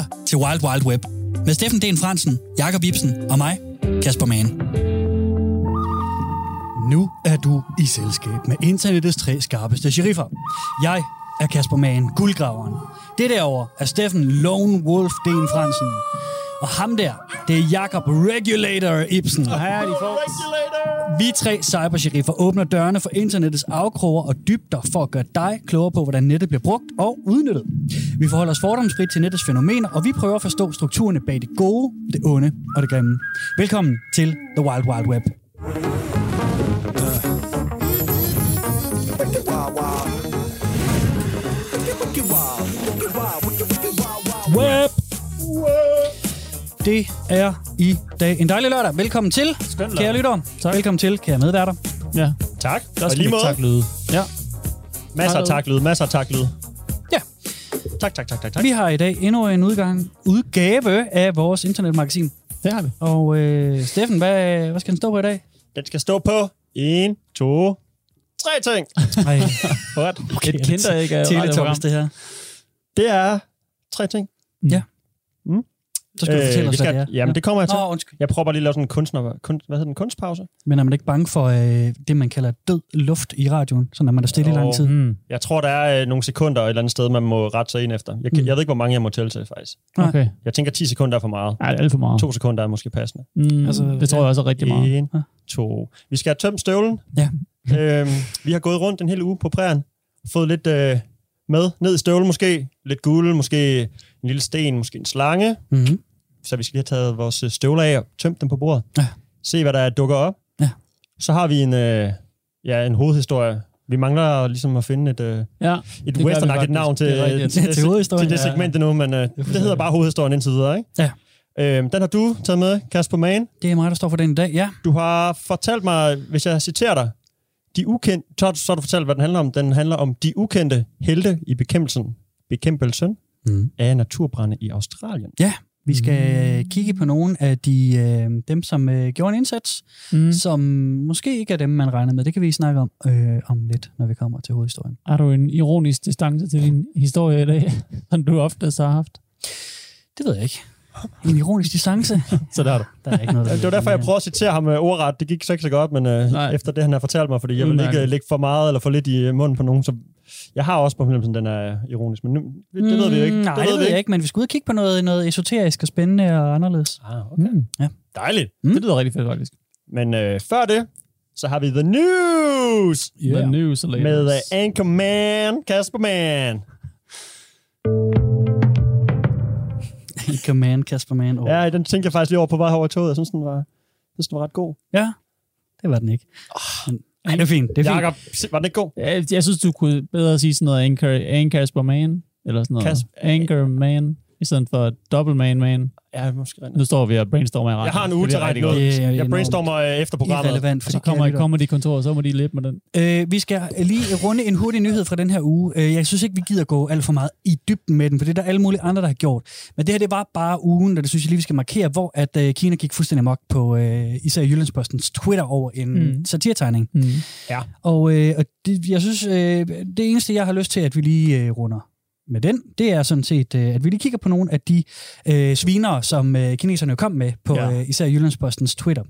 lytter til Wild Wild Web med Steffen Den Fransen, Jakob Ibsen og mig, Kasper Mann. Nu er du i selskab med internettets tre skarpeste sheriffer. Jeg er Kasper Mann, guldgraveren. Det derovre er Steffen Lone Wolf Den Fransen. Og ham der, det er Jakob Regulator Ibsen. Og her er de folks. Vi tre cybersheriffer åbner dørene for internettets afkroger og dybder for at gøre dig klogere på, hvordan nettet bliver brugt og udnyttet. Vi forholder os fordomsfrit til nettets fænomener, og vi prøver at forstå strukturerne bag det gode, det onde og det grimme. Velkommen til The Wild Wild Web. Web! Det er i dag en dejlig lørdag. Velkommen til, Skøn kære lyttere. Tak. Velkommen til, kære medværter. Ja. Tak. Der skal lige måde. tak lyde. Ja. Masser af Tak. taklyd, masser af taklyd. Ja. Tak, tak, tak, tak, tak. Vi har i dag endnu en udgang, udgave af vores internetmagasin. Det har vi. Og øh, Steffen, hvad, hvad skal den stå på i dag? Den skal stå på 1, 2, 3 ting. Ej, What? okay, Et kinder ikke af det her. Det er tre ting. Så skal du fortælle os, vi hvad det er. Jamen, det kommer jeg til. Nå, undskyld. Jeg prøver bare lige at lave sådan en kunstner, kun, hvad hedder den, kunstpause. Men er man ikke bange for øh, det, man kalder død luft i radioen? Sådan er man der stille i lang tid. Mm. Jeg tror, der er øh, nogle sekunder et eller andet sted, man må rette sig ind efter. Jeg, Mm. jeg ved ikke, hvor mange jeg må tælle til, faktisk. Okay. Jeg tænker, 10 sekunder er for meget. Ej, det er alt for meget. To sekunder er måske passende. Mm, Altså, det tror jeg også er rigtig meget. 1, 2. Vi skal have tømt støvlen. Ja. øhm, vi har gået rundt en hel uge på prærien. Fået lidt øh, med ned i støvlen måske. Lidt guld, måske en lille sten, måske en slange. Mm-hmm. Så vi skal lige have taget vores øh, støvler af og tømt dem på bordet. Ja. Se, hvad der dukker op. Ja. Så har vi en, øh, ja, en hovedhistorie. Vi mangler ligesom at finde et, øh, Ja, et westernagtigt navn til, Det rigtigt. til, Til hovedhistorien, til det ja. segment nu, men øh, det hedder bare hovedhistorien indtil videre. Ikke? Ja. Øhm, den har du taget med, Kasper Mann. Det er mig, der står for den i dag. Ja. Du har fortalt mig, hvis jeg citerer dig, de ukendte, så, så har du fortalt, hvad den handler om. Den handler om de ukendte helte i bekæmpelsen, bekæmpelsen Mm. af naturbrænde i Australien. Vi skal mm. kigge på nogle af de, øh, dem, som øh, gjorde en indsats, Mm. mm. som måske ikke er dem, man regner med. Det kan vi snakke om øh, om lidt, når vi kommer til hovedhistorien. Har du en ironisk distance til din historie i dag, som du ofte har haft? Det ved jeg ikke. En ironisk distance. Så der er du. Der er ikke noget, der Det var derfor, jeg prøvede at citere ham med ordret. Det gik så ikke så godt, men øh, Nej. efter det, han har fortalt mig, fordi jeg vil ikke øh, lægge for meget eller for lidt i øh, munden på nogen, så jeg har også på fornemmelsen, den er ironisk, men nu, det ved vi jo ikke. Mm, Nej, det, det ved jeg ikke, men vi skal ud og kigge på noget, noget esoterisk og spændende og anderledes. Ah, okay. Mm. Dejligt. Mm. Det lyder rigtig fedt, faktisk. Men øh, før det, så har vi The News The news latest. med uh, Anchorman Kasper Man. Command, Kasper Man. Oh. Ja, den tænkte jeg faktisk lige over på vej over toget. Jeg synes, den var, synes, den var ret god. ja, det var den ikke. Men, ej, det er fint. Det er fint. Jakob, var den ikke god? Jeg, jeg synes, du kunne bedre sige sådan noget Anchor, Anchor Man, eller sådan noget. Kasper- Anchor Man, i stedet for Double Man Man. Ja, måske rent. Nu står vi og brainstormer i. Jeg har en uge til godt. noget. Jeg brainstormer øh, efter programmet. Irrelevant, Og så kommer i kære kommer de kontor, så må de lidt med den. Øh, vi skal lige runde en hurtig nyhed fra den her uge. Øh, jeg synes ikke, vi gider gå alt for meget i dybden med den, for det er der alle mulige andre, der har gjort. Men det her, det var bare ugen, og det synes jeg lige, vi skal markere, hvor at øh, Kina gik fuldstændig amok på øh, især Jyllandspostens Twitter over en Mm. mm. satirtegning. Mm. Og, øh, og det, jeg synes, øh, det eneste, jeg har lyst til, at vi lige øh, runder med den, det er sådan set, øh, at vi lige kigger på nogle af de øh, svinere, som øh, kineserne jo kom med på Ja. ja. øh, især Jyllandspostens Twitter.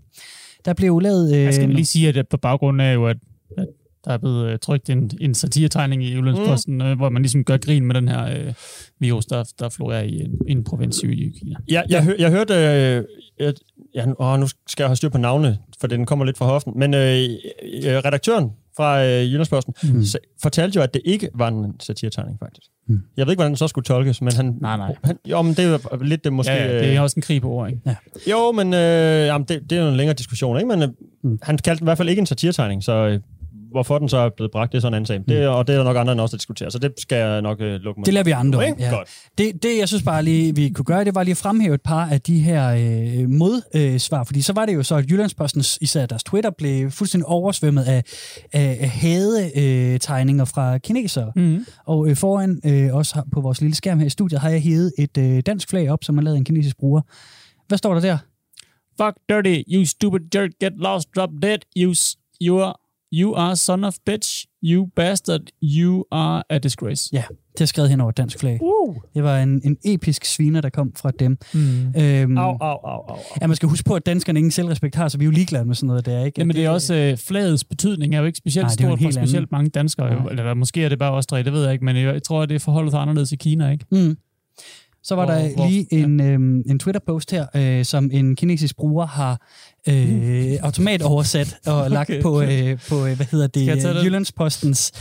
Der blev jo lavet... Øh, Jeg skal lige sige, at det på baggrund af jo, at, at der er blevet øh, trykt en, en satiretegning i Jyllandsposten, mm. øh, hvor man ligesom gør grin med den her øh, virus, der, der florerer i en, en provins i Kina. Jeg, jeg, hør, jeg hørte... Øh, jeg, ja, åh, nu skal jeg have styr på navne, for den kommer lidt fra hoften. Men øh, øh, redaktøren fra øh, Jyllandsposten mm. fortalte jo, at det ikke var en satiretegning, faktisk. Mm. Jeg ved ikke, hvordan den så skulle tolkes, men han... Nej, nej. Han, jo, men det er lidt det måske... Ja, ja, det er også en krig på ord, ikke? Jo, men øh, jamen, det, det er jo en længere diskussion, ikke? Men øh, Mm. han kaldte den i hvert fald ikke en satiretegning, så øh, hvorfor den så er blevet bragt, det er sådan en anden sag. Det, og det er der nok andre end os, der diskuterer, så det skal jeg nok øh, lukke mig. Det lader vi andre. Ikke? Ja. Godt. Det, det, jeg synes bare lige, vi kunne gøre, det var lige at fremhæve et par af de her øh, modsvar, fordi så var det jo så, at Jyllandspostens, især deres Twitter, blev fuldstændig oversvømmet af, af, af hade-tegninger øh, tegninger fra kinesere. Mm. Og øh, foran øh, også her, på vores lille skærm her i studiet, har jeg hævet et øh, dansk flag op, som er lavet af en kinesisk bruger. Hvad står der der? Fuck dirty, you stupid jerk, get lost, drop dead, you, you, are, you are son of bitch. You bastard, you are a disgrace. Ja, det er skrevet hen over dansk flag. Uh. Det var en, en episk sviner, der kom fra dem. Mm. Øhm, Au, au, au, au. Ja, man skal huske på, at danskerne ingen selvrespekt har, så vi er jo ligeglade med sådan noget der, ikke? Jamen det er også, øh, flagets betydning er jo ikke specielt Nej, stort for specielt anden. mange danskere. Nej. Eller måske er det bare os tre, det ved jeg ikke, men jeg, tror, at det er forholdet anderledes i Kina, ikke? Mm. Så var Hvor- der hvor- lige en, øhm, en Twitter-post her, øh, som en kinesisk bruger har øh, automat oversat og lagt Okay. på, øh, på, øh, hvad hedder det? Jyllandspostens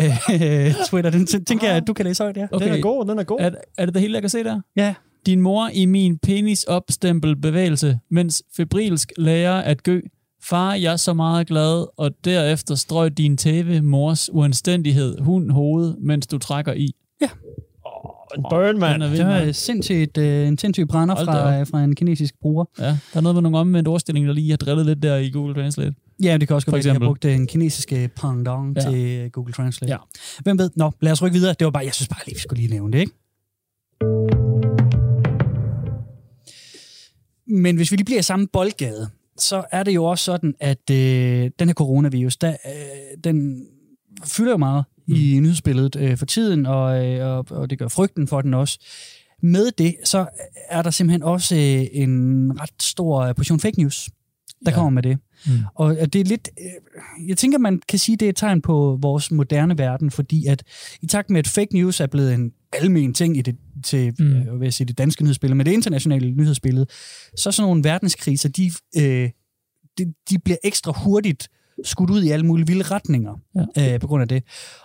øh, Twitter. Den tænker jeg, at du kan læse højt, ja. Okay. Den er god, den er god. Er, er det det hele, jeg kan se der? Ja, Din mor i min penis opstempel bevægelse, mens febrilsk lærer at gø. Far, jeg er så meget glad, og derefter strøg din tæve mors uanstændighed hund hoved, mens du trækker i. En burn, mand. er det øh, sindssygt, øh, en sindssyg brænder Hold fra, øh, fra en kinesisk bruger. Ja, der er noget med nogle omvendt ordstilling, der lige har drillet lidt der i Google Translate. Ja, det kan også godt være, at jeg eksempel. brugte en kinesiske pendant Ja. ja. til øh, Google Translate. Ja. Hvem ved? Nå, lad os rykke videre. Det var bare, jeg synes bare lige, vi skulle lige nævne det, ikke? Men hvis vi lige bliver i samme boldgade, så er det jo også sådan, at øh, den her coronavirus, der, øh, den fylder jo meget mm. i nyhedsbilledet øh, for tiden, og, øh, og, og det gør frygten for den også. Med det, så er der simpelthen også øh, en ret stor øh, portion fake news, der Ja. kommer med det. Mm. Og at det er lidt, øh, jeg tænker, man kan sige, det er et tegn på vores moderne verden, fordi at i takt med, at fake news er blevet en almen ting i det, til, Mm. mm. øh, vil jeg sige, det danske nyhedsbillede, men det internationale nyhedsbillede, så sådan nogle verdenskriser, de, øh, de, de bliver ekstra hurtigt skudt ud i alle mulige vilde retninger ja. øh, på grund af det.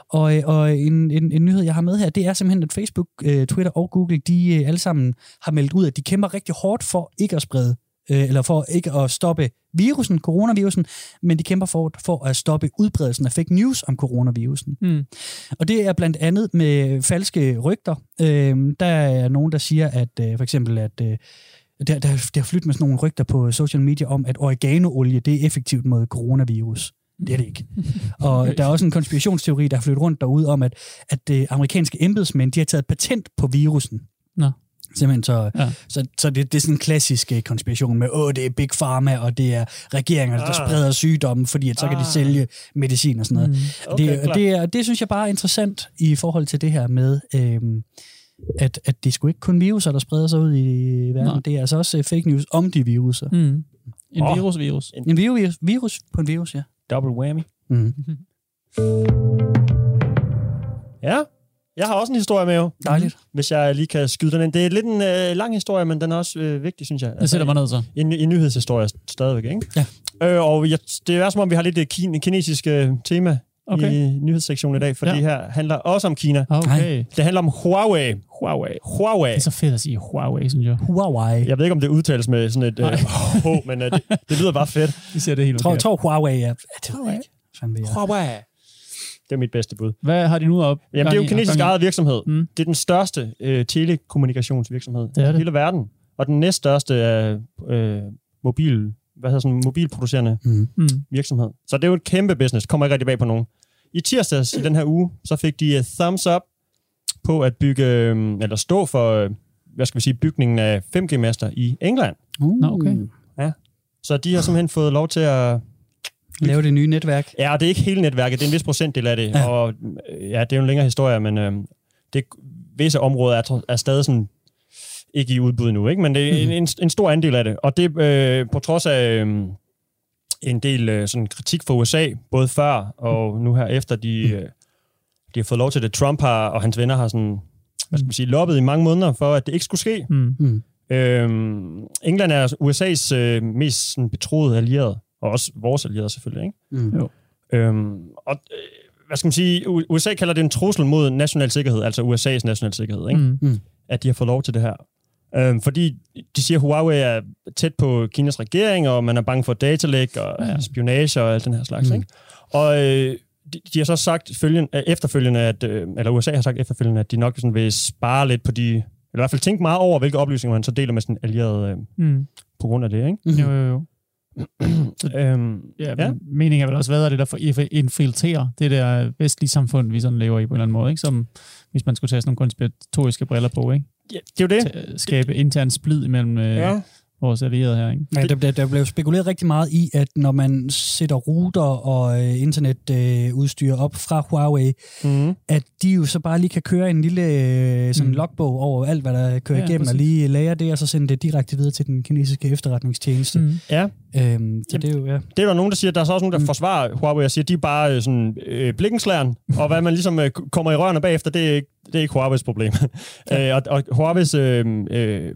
Og, øh, og en, en, en nyhed, jeg har med her, det er simpelthen, at Facebook, øh, Twitter og Google, de øh, alle sammen har meldt ud, at de kæmper rigtig hårdt for ikke at sprede, øh, eller for ikke at stoppe virusen, coronavirusen, men de kæmper for, for at stoppe udbredelsen af fake news om coronavirusen. Mm. Og det er blandt andet med falske rygter. Øh, der er nogen, der siger, at øh, for eksempel, at øh, der, der, der har flyttet med sådan nogle rygter på social media om, at oreganolie, det er effektivt mod coronavirus. Det er det ikke. Og der er også en konspirationsteori, der har flyttet rundt derude om, at, at øh, amerikanske embedsmænd, de har taget patent på virusen. Nå. Simpelthen så, Ja. så, så det, det er sådan en klassisk øh, konspiration med, åh, det er Big Pharma, og det er regeringer, der Ah. spreder sygdomme, fordi at så kan de Ah. sælge medicin og sådan noget. Mm. Okay, det, det, er, det synes jeg bare er interessant i forhold til det her med, øhm, at, at det sgu ikke kun viruser, der spreder sig ud i verden. Nej. Det er altså også øh, fake news om de viruser. Mm. En virus-virus. En virus, virus på en virus, ja. Double whammy. Mm. Ja, jeg har også en historie med jo. Dejligt. Hvis jeg lige kan skyde den ind. Det er lidt en øh, lang historie, men den er også øh, vigtig, synes jeg. Jeg sætter mig ned så. En, en nyhedshistorie stadigvæk, ikke? Ja. Øh, og jeg, det er som om, vi har lidt et kin- kinesisk øh, tema Okay. i nyhedssektionen i dag, for Ja. det her handler også om Kina. Okay. Det handler om Huawei. Huawei. Huawei. Det er så fedt at sige Huawei, synes jeg. Huawei. Jeg ved ikke, om det udtales med sådan et øh, H, men øh, det, det lyder bare fedt. Vi ser det helt tror, jeg okay. tror Huawei er... Ja, det ved jeg ikke. Huawei. Det er mit bedste bud. Hvad har de nu op? Jamen, det er jo i- kinesisk ejet virksomhed. Mm. Det er den største øh, telekommunikationsvirksomhed Det er i hele verden. Og den næststørste er øh, mobil, hvad hedder sådan, mobilproducerende Mm. Mm. virksomhed. Så det er jo et kæmpe business. Kommer ikke rigtig bag på nogen. I tirsdags i den her uge, så fik de uh, thumbs up på at bygge, øh, eller stå for, øh, hvad skal vi sige, bygningen af 5G-master i England. Uh, Nå, okay. Så de har simpelthen fået lov til at... Lave det nye netværk. Ja, og det er ikke hele netværket, det er en vis procentdel af det. Ja. Ja. Og ja, det er jo en længere historie, men øh, det, visse områder er, er stadig sådan ikke i udbud nu, ikke? men det er en, en, en stor andel af det. Og det øh, på trods af øh, en del øh, sådan kritik fra USA, både før og nu her efter, de, øh, de har fået lov til det. Trump har, og hans venner har sådan, hvad skal man sige, loppet i mange måneder for, at det ikke skulle ske. Mm. Mm. Øhm, England er USA's øh, mest sådan, betroede allierede, og også vores allierede selvfølgelig. Ikke? Mm. Jo. Øhm, og øh, hvad skal man sige, USA kalder det en trussel mod national sikkerhed, altså USA's national sikkerhed, ikke? Mm. at de har fået lov til det her. Øhm, fordi de siger, at Huawei er tæt på Kinas regering, og man er bange for datalæk og Ja. ja. spionage og alt den her slags. Mm. Mm. Ikke? Og øh, de, de har så sagt følgende, øh, efterfølgende, at, øh, eller USA har sagt efterfølgende, at de nok sådan vil spare lidt på de, eller i hvert fald tænke meget over, hvilke oplysninger man så deler med sin allierede øh, Mm. på grund af det. Ikke? Mm. Jo, jo, jo. Øhm, Ja, Ja. meningen er vel også været, at det der for at infiltrere det der vestlige samfund, vi sådan lever i på en eller anden måde, ikke? Som hvis man skulle tage sådan nogle konspiratoriske briller på, ikke? Ja, det er jo det. At skabe intern splid mellem øh, Ja. vores allierede her, ikke? Ja, der, der, der blev spekuleret rigtig meget i, at når man sætter router og øh, internetudstyr øh, op fra Huawei, Mm. at de jo så bare lige kan køre en lille øh, sådan Mm. logbog over alt, hvad der kører Ja, igennem, og præcis. lige lære det, og så sende det direkte videre til den kinesiske efterretningstjeneste. Mm. Ja, Øhm, så det er jo, ja. det er der nogen, der siger, der er så også nogen, der Mm. forsvarer Huawei og siger, de er bare øh, sådan øh, blikkenslæren, og hvad man ligesom øh, kommer i rørene bagefter, det er ikke, det er ikke Huawei's problem. øh, og, og Huawei's øh, øh,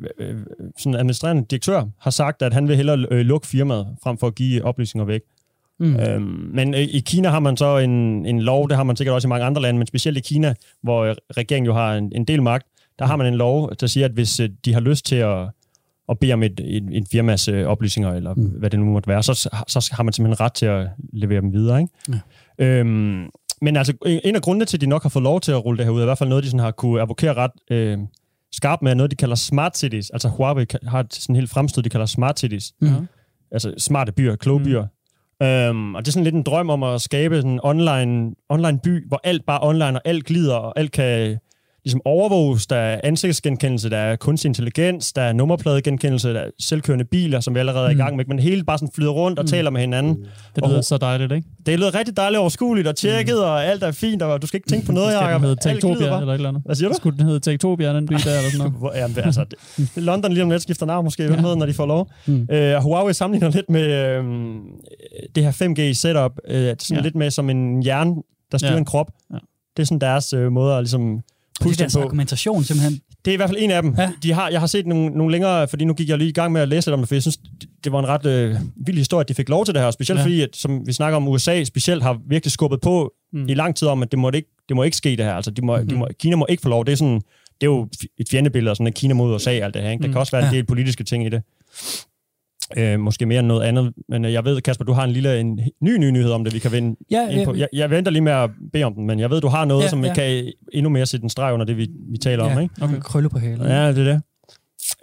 sådan administrerende direktør har sagt, at han vil hellere øh, lukke firmaet, frem for at give oplysninger væk. Mm. Øhm, men øh, i Kina har man så en, en lov, det har man sikkert også i mange andre lande, men specielt i Kina, hvor øh, regeringen jo har en, en del magt, der har man en lov, der siger, at hvis øh, de har lyst til at, at bede om et, et, et firmas øh, oplysninger, eller mm. hvad det nu måtte være, så, så har man simpelthen ret til at levere dem videre. Ikke? Ja. Øhm, men altså, en en af grundene til, at de nok har fået lov til at rulle det her ud, er i hvert fald noget, de sådan har kunne advokere ret øh, skarpt med, er noget, de kalder smart cities. Altså Huawei har et sådan helt fremstød, de kalder smart cities. Mm. Altså smarte byer, kloge Mm. byer. Øhm, og det er sådan lidt en drøm om at skabe sådan en online, online by, hvor alt bare online, og alt glider, og alt kan ligesom overvåges. Der er ansigtsgenkendelse, der er kunstig intelligens, der er nummerpladegenkendelse, der er selvkørende biler, som vi allerede er i Mm. gang med. Men hele bare sådan flyder rundt og Mm. taler med hinanden. Det Og- lyder så dejligt, ikke? Det lyder rigtig dejligt overskueligt og tjekket, og alt er fint, og du skal ikke tænke på noget, Jacob. hedde Alt glider Tektopia eller et eller andet? Hvad siger du? Skulle den hedde Tektopia, den by der, eller sådan noget? Jamen, det, altså, det, London lige om lidt skifter navn måske, Ja. ved, når de får lov. Mm. Øh, Huawei sammenligner lidt med øh, det her 5G-setup, øh, sådan Ja. lidt med som en hjerne, der styrer Ja. en krop. Ja. Det er sådan deres øh, måde at ligesom Og det er deres på. argumentation simpelthen. Det er i hvert fald en af dem. Ja. De har, jeg har set nogle, nogle længere, fordi nu gik jeg lige i gang med at læse lidt om det, for jeg synes, det, var en ret øh, vild historie, at de fik lov til det her. Specielt Ja. fordi, at, som vi snakker om, USA specielt har virkelig skubbet på Mm. i lang tid om, at det må ikke, det må ikke ske det her. Altså, de må, mm. de må, Kina må ikke få lov. Det er, sådan, det er jo et fjendebillede, sådan, at Kina mod USA alt det her. Ikke? Der Mm. kan også være en Ja. del politiske ting i det. Øh, måske mere end noget andet. Men øh, jeg ved, Kasper, du har en lille en ny, ny nyhed om det, vi kan vende Ja, ind på. Jeg, jeg venter lige med at bede om den, men jeg ved, du har noget, Ja, som ja. kan endnu mere sætte en streg under det, vi, vi taler ja, om. Ikke? okay. krølle på halen. Ja, det er det.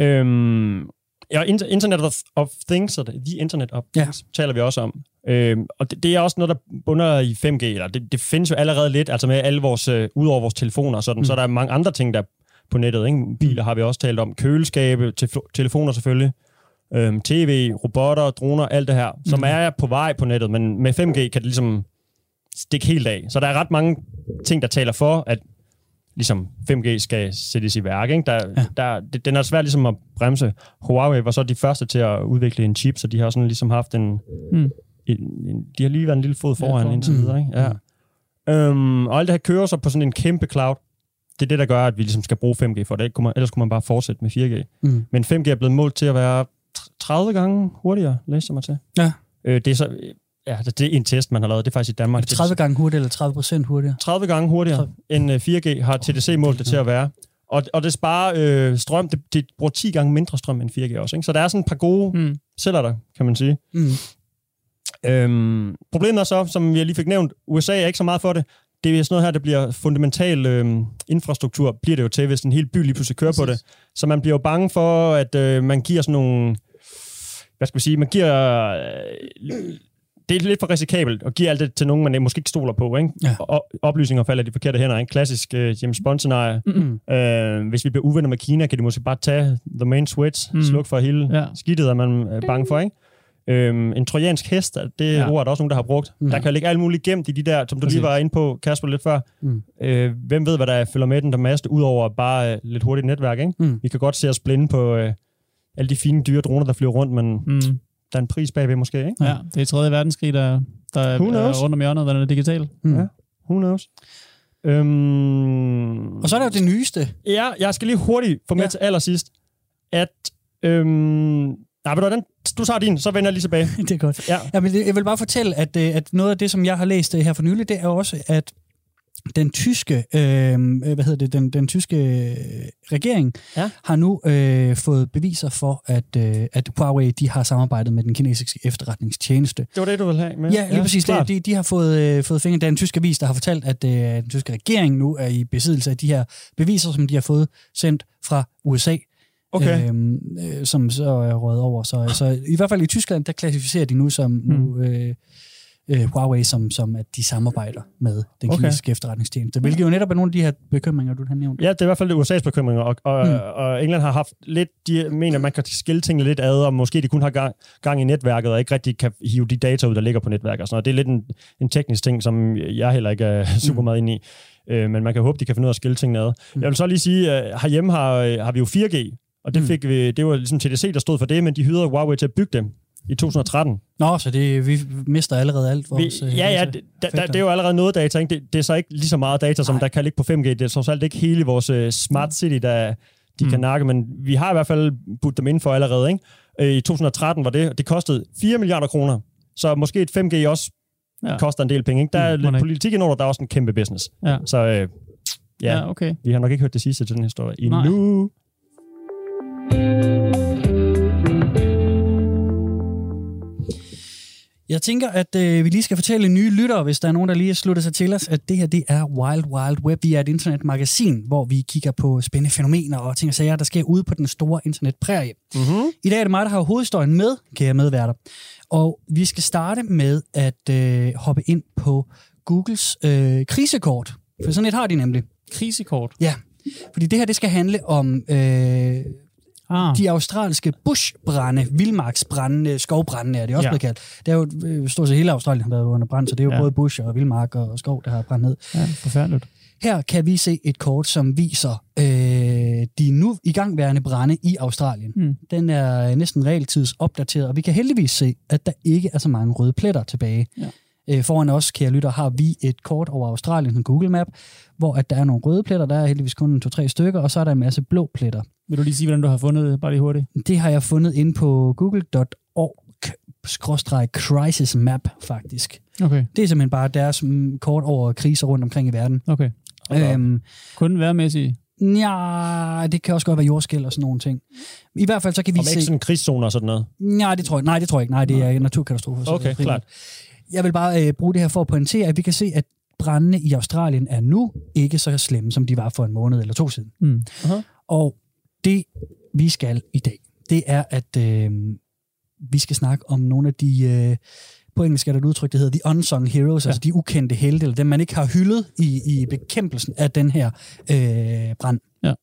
Øhm, ja, inter- Internet of, of Things, og The Internet of Ja. Things, taler vi også om. Øhm, og det, det er også noget, der bunder i 5G, eller det, det findes jo allerede lidt, altså med alle vores, øh, ud over vores telefoner og sådan, Mm. mm. så er der mange andre ting, der er på nettet. Ikke? Biler har vi også talt om, køleskabe, te- telefoner selvfølgelig, øhm, tv, robotter, droner, alt det her, som Mm. er på vej på nettet, men med 5G kan det ligesom stikke helt af. Så der er ret mange ting, der taler for, at ligesom 5G skal sættes i værk. Ikke? Der, Ja. der, det, den er svært ligesom at bremse. Huawei var så de første til at udvikle en chip, så de har sådan ligesom haft en... Mm. en, en de har lige været en lille fod foran ja, indtil Mm. videre. Ikke? Ja. Øhm, og alt det her kører så på sådan en kæmpe cloud. Det er det, der gør, at vi ligesom skal bruge 5G, for det ellers kunne man bare fortsætte med 4G. Mm. Men 5G er blevet målt til at være 30 gange hurtigere, læste jeg mig til. Ja. Øh, det er så... Ja, det det er en test, man har lavet. Det er faktisk i Danmark. Er det 30 gange hurtigere eller 30 procent hurtigere? 30 gange hurtigere end øh, 4G har TDC målt det til at være. Og, og det sparer øh, strøm, det, det bruger 10 gange mindre strøm end 4G også. Ikke? Så der er sådan et par gode Mm. celler der, kan man sige. Mm. Øhm, problemet er så, som vi lige fik nævnt, USA er ikke så meget for det. Det er sådan noget her, der bliver fundamental øh, infrastruktur, bliver det jo til, hvis en hel by lige pludselig kører på det. Så man bliver jo bange for, at øh, man giver sådan nogle... Hvad skal vi sige? Man giver... Øh, det er lidt for risikabelt at give alt det til nogen, man måske ikke stoler på. Ikke? Ja. Og oplysninger falder de forkerte hænder. En klassisk øh, James Bond-scenarie. Mm. Øh, hvis vi bliver uvenner med Kina, kan de måske bare tage the main switch, Mm. slukke for hele Ja. skidtet, er man øh, bange for, ikke? Øhm, en trojansk hest, det Ja. ord er der også nogen, der har brugt. Mm. Der kan ligge alt muligt gemt i de der, som du Præcis. lige var inde på, Kasper, lidt før. Mm. Øh, hvem ved, hvad der følger med den der maste, udover bare øh, lidt hurtigt netværk, ikke? Mm. Vi kan godt se os blinde på øh, alle de fine dyre droner, der flyver rundt, men Mm. der er en pris bagved måske, ikke? Ja, det er 3. verdenskrig, der, der er, rundt om hjørnet, den er digital. Mm. Ja. Who knows? Øhm, Og så er der jo det nyeste. Ja, jeg skal lige hurtigt få med Ja. til allersidst, at... Øhm, nej, ved du, den, du tager din, så vender jeg lige tilbage. det er godt. Ja. Ja, men jeg vil bare fortælle, at, øh, at noget af det, som jeg har læst øh, her for nylig, det er også, at den tyske, øh, hvad hedder det, den, den tyske øh, regering Ja. har nu øh, fået beviser for, at, øh, at Huawei de har samarbejdet med den kinesiske efterretningstjeneste. Det var det, du ville have med? Ja, lige præcis. klart. Det, de, de har fået, øh, fået fingre. Der er en tysk avis, der har fortalt, at øh, den tyske regering nu er i besiddelse af de her beviser, som de har fået sendt fra USA. Okay. Øhm, øh, som så er røget over. Så, så i hvert fald i Tyskland, der klassificerer de nu som nu, øh, øh, Huawei, som, som at de samarbejder med den Okay. kinesiske efterretningstjeneste. Hvilket jo netop er nogle af de her bekymringer, du har nævnt. Ja, det er i hvert fald USA's bekymringer, og, og, Mm. mm. og England har haft lidt, de mener, man kan skille tingene lidt ad, og måske de kun har gang, gang i netværket, og ikke rigtig kan hive de data ud, der ligger på netværket og sådan noget. Det er lidt en, en teknisk ting, som jeg heller ikke er super meget inde i. Øh, men man kan håbe, de kan finde ud af at skille tingene ad. Mm. Jeg vil så lige sige, at herhjemme har, øh, har vi jo 4G, og det, Mm. fik vi, det var ligesom TDC, der stod for det, men de hyrede Huawei til at bygge dem i 2013. Nå, så det, vi mister allerede alt Vi, vores... øh, ja, ja, data. det, der, det er jo allerede noget data. Ikke? Det, det er så ikke lige så meget data, som Nej. der kan ligge på 5G. Det er trods alt ikke hele vores uh, smart city, der de mm. kan nakke, men vi har i hvert fald budt dem ind for allerede. Ikke? Øh, I 2013 var det, det kostede 4 milliarder kroner. Så måske et 5G også Ja. koster en del penge. Ikke? Der er Mm, lidt politik indover, der er også en kæmpe business. Ja. Så øh, ja, ja, okay. vi har nok ikke hørt det sidste til den historie Nej. Jeg tænker, at øh, vi lige skal fortælle nye lyttere, hvis der er nogen, der lige har sluttet sig til os, at det her det er Wild Wild Web. Vi er et internetmagasin, hvor vi kigger på spændende fænomener og ting og sager, der sker ude på den store internetprærie. Mm-hmm. I dag er det mig, der har hovedhistorien med, kære medværter. Og vi skal starte med at øh, hoppe ind på Googles øh, krisekort. For sådan et har de nemlig. Krisekort. Ja, fordi det her det skal handle om øh, Ah, de australske bushbrænde, vildmarksbrænde, skovbrænde er det også Ja. blevet kaldt. Det er jo øh, stort set hele Australien har været under brand, så det er jo Ja. ja. både bush og vildmark og skov, der har brændt ned. ja, forfærdeligt. Her kan vi se et kort, som viser øh, de nu igangværende brænde i Australien. Mm. Den er næsten realtidsopdateret, og vi kan heldigvis se, at der ikke er så mange røde pletter tilbage. Ja. Øh, foran os, kære lytter, har vi et kort over Australien, en Google Map, hvor at der er nogle røde pletter, der er heldigvis kun to-tre stykker, og så er der en masse blå pletter. Vil du lige sige, hvordan du har fundet det? Bare lige hurtigt. Det har jeg fundet ind på google.org-crisis map, faktisk. Okay, Det er simpelthen bare deres mm, kort over kriser rundt omkring i verden. okay. Øhm, Kun værmæssigt. ja, det kan også godt være jordskæld og sådan nogle ting. I hvert fald så kan vi Om ikke se... sådan krigszoner og sådan noget. Nej, det tror jeg, nej, det tror jeg ikke. Nej, det er naturkatastrofer. Okay, er klart. Jeg vil bare øh, bruge det her for at pointere, at vi kan se, at brændene i Australien er nu ikke så slemme, som de var for en måned eller to siden. Mm. Og det, vi skal i dag, det er, at øh, vi skal snakke om nogle af de... Øh, på engelsk er der et udtryk, der hedder The Unsung Heroes, ja. altså de ukendte helte, eller dem, man ikke har hyldet i, i bekæmpelsen af den her øh, brand. Ja.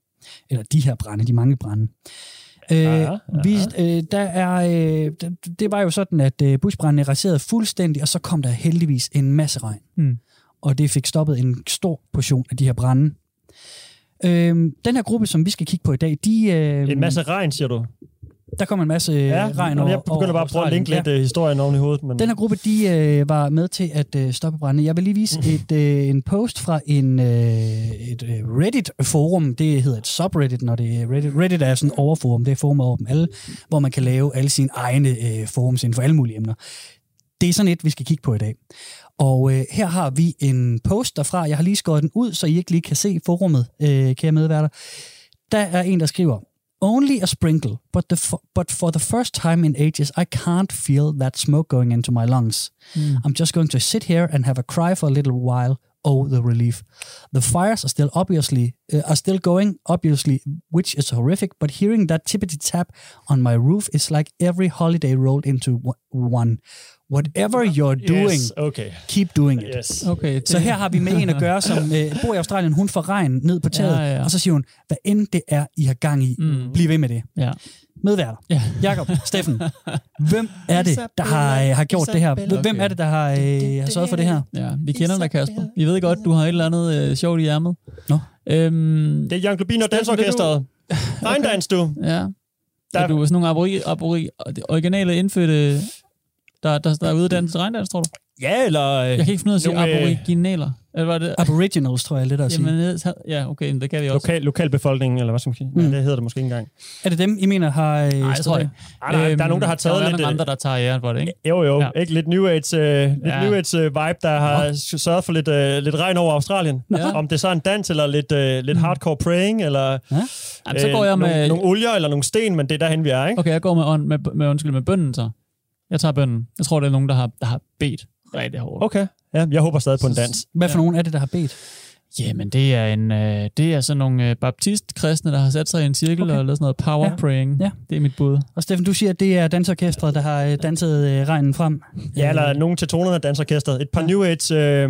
Eller de her brænde, de mange brænde. Øh, vi, øh, der er, øh, det, det var jo sådan, at øh, busbrændene raserede fuldstændig, og så kom der heldigvis en masse regn. Mm. Og det fik stoppet en stor portion af de her brænde. Øh, den her gruppe, som vi skal kigge på i dag, de... Øh, En masse regn, siger du? Der kommer en masse ja, regn over Jeg begynder bare at prøve at linke lidt Ja. ja. historien oven i hovedet. Men... Den her gruppe, de øh, var med til at øh, stoppe brænde. Jeg vil lige vise et, øh, en post fra en, øh, et øh, Reddit-forum. Det hedder et subreddit, når det er Reddit. Reddit er sådan et overforum. Det er forum over dem alle, hvor man kan lave alle sine egne øh, forums inden for alle mulige emner. Det er sådan et, vi skal kigge på i dag. Og øh, her har vi en post derfra. Jeg har lige skåret den ud, så I ikke lige kan se forummet, øh, kære medværter. Der er en, der skriver, Only a sprinkle, but, the f- but for the first time in ages, I can't feel that smoke going into my lungs. Mm. I'm just going to sit here and have a cry for a little while. Oh, the relief. The fires are still obviously uh, are still going, obviously, which is horrific. But hearing that tippity tap on my roof is like every holiday rolled into one-. Whatever you're doing, Yes, okay. keep doing it. Yes. Okay, det, Så her har vi med en at gøre, som øh, bor i Australien. Hun får regn ned på taget, Ja, ja. og så siger hun, hvad end det er, I har gang i, Mm. bliv ved med det. Ja. Medværter. Ja. Jakob, Steffen, hvem er det, der har, øh, har gjort det her? Hvem Okay. er det, der har, øh, har sørget for det her? ja, vi kender dig, Kasper. Vi ved godt, du har et eller andet øh, sjovt i ærmet. Nå. Øhm, Det er Jan Globin og Dansorkestret. Regndans, du. ja. Der- Er du sådan nogle abori, abori, det originale indfødte, der, der, der er dansk regndans, tror du? Ja, eller... øh, Jeg kan ikke finde ud af at sige Nogle, øh, aboriginaler. Eller var det? Aboriginals, tror jeg, lidt at sige. Jamen, ja, okay, men det kan vi også. Lokal, lokalbefolkningen, eller hvad skal man sige? Mm. Mm. Ja, det hedder det måske ikke engang. Er det dem, I mener har... Øh, Nej, det tror jeg ikke. Ej, nej, der er nogen, der har taget der er lidt... nogle øh, andre, der tager æren for det, ikke? Jo, jo. Ja. Ja. Ikke lidt New Age, øh, lidt Ja. New Age øh, vibe, der har sørget for lidt, øh, lidt regn over Australien. Ja. Om det så er en dans, eller lidt, øh, lidt hardcore praying, eller Jamen, så går jeg nogle, med... nogle olier, eller nogle sten, men det er derhen, vi er, ikke? Okay, jeg går med, ånd, med, med, undskyld, med bønnen så. Jeg tager bønnen. Jeg tror, det er nogen, der har, der har bedt rigtig hårdt. Okay. Ja, jeg håber stadig på en dans. Hvad for Ja. nogen er det, der har bedt? Jamen, det er, en, øh, det er sådan nogle øh, baptistkristne, der har sat sig i en cirkel Okay. okay. og lavet sådan noget power Ja. ja. praying. Ja. Det er mit bud. Og Steffen, du siger, at det er dansorkestret, der har øh, danset øh, regnen frem. Ja, eller nogen til tonerne af dansorkestret. Et par New Age øh,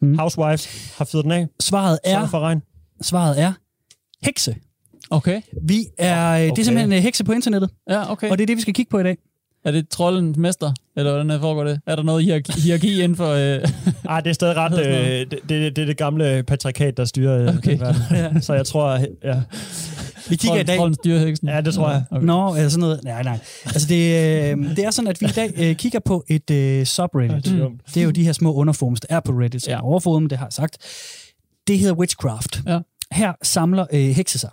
Mm. housewives har fyret den af. Svaret Ja. er, for regn. svaret er hekse. Okay. Vi er, øh, det er Okay. simpelthen øh, hekse på internettet, Ja, okay. og det er det, vi skal kigge på i dag. Er det trollens mester? Eller hvordan foregår det? Er der noget hierarki, hierarki inden for... Øh... Ej, det er stadig ret... Øh, det, det, det er det gamle patriarkat, der styrer øh, Okay. den verden. Ja. Så jeg tror... Ja, Vi kigger i dag... Trollens dyreheksen? ja det tror jeg. Okay. Nå, eller sådan noget. Nej, nej. Altså, det, øh, det er sådan, at vi i dag øh, kigger på et øh, subreddit. Det er dumt. Det er jo de her små underforums, der er på Reddit, som Ja. er overforum, det har jeg sagt. Det hedder Witchcraft. Ja. Her samler øh, hekse sig.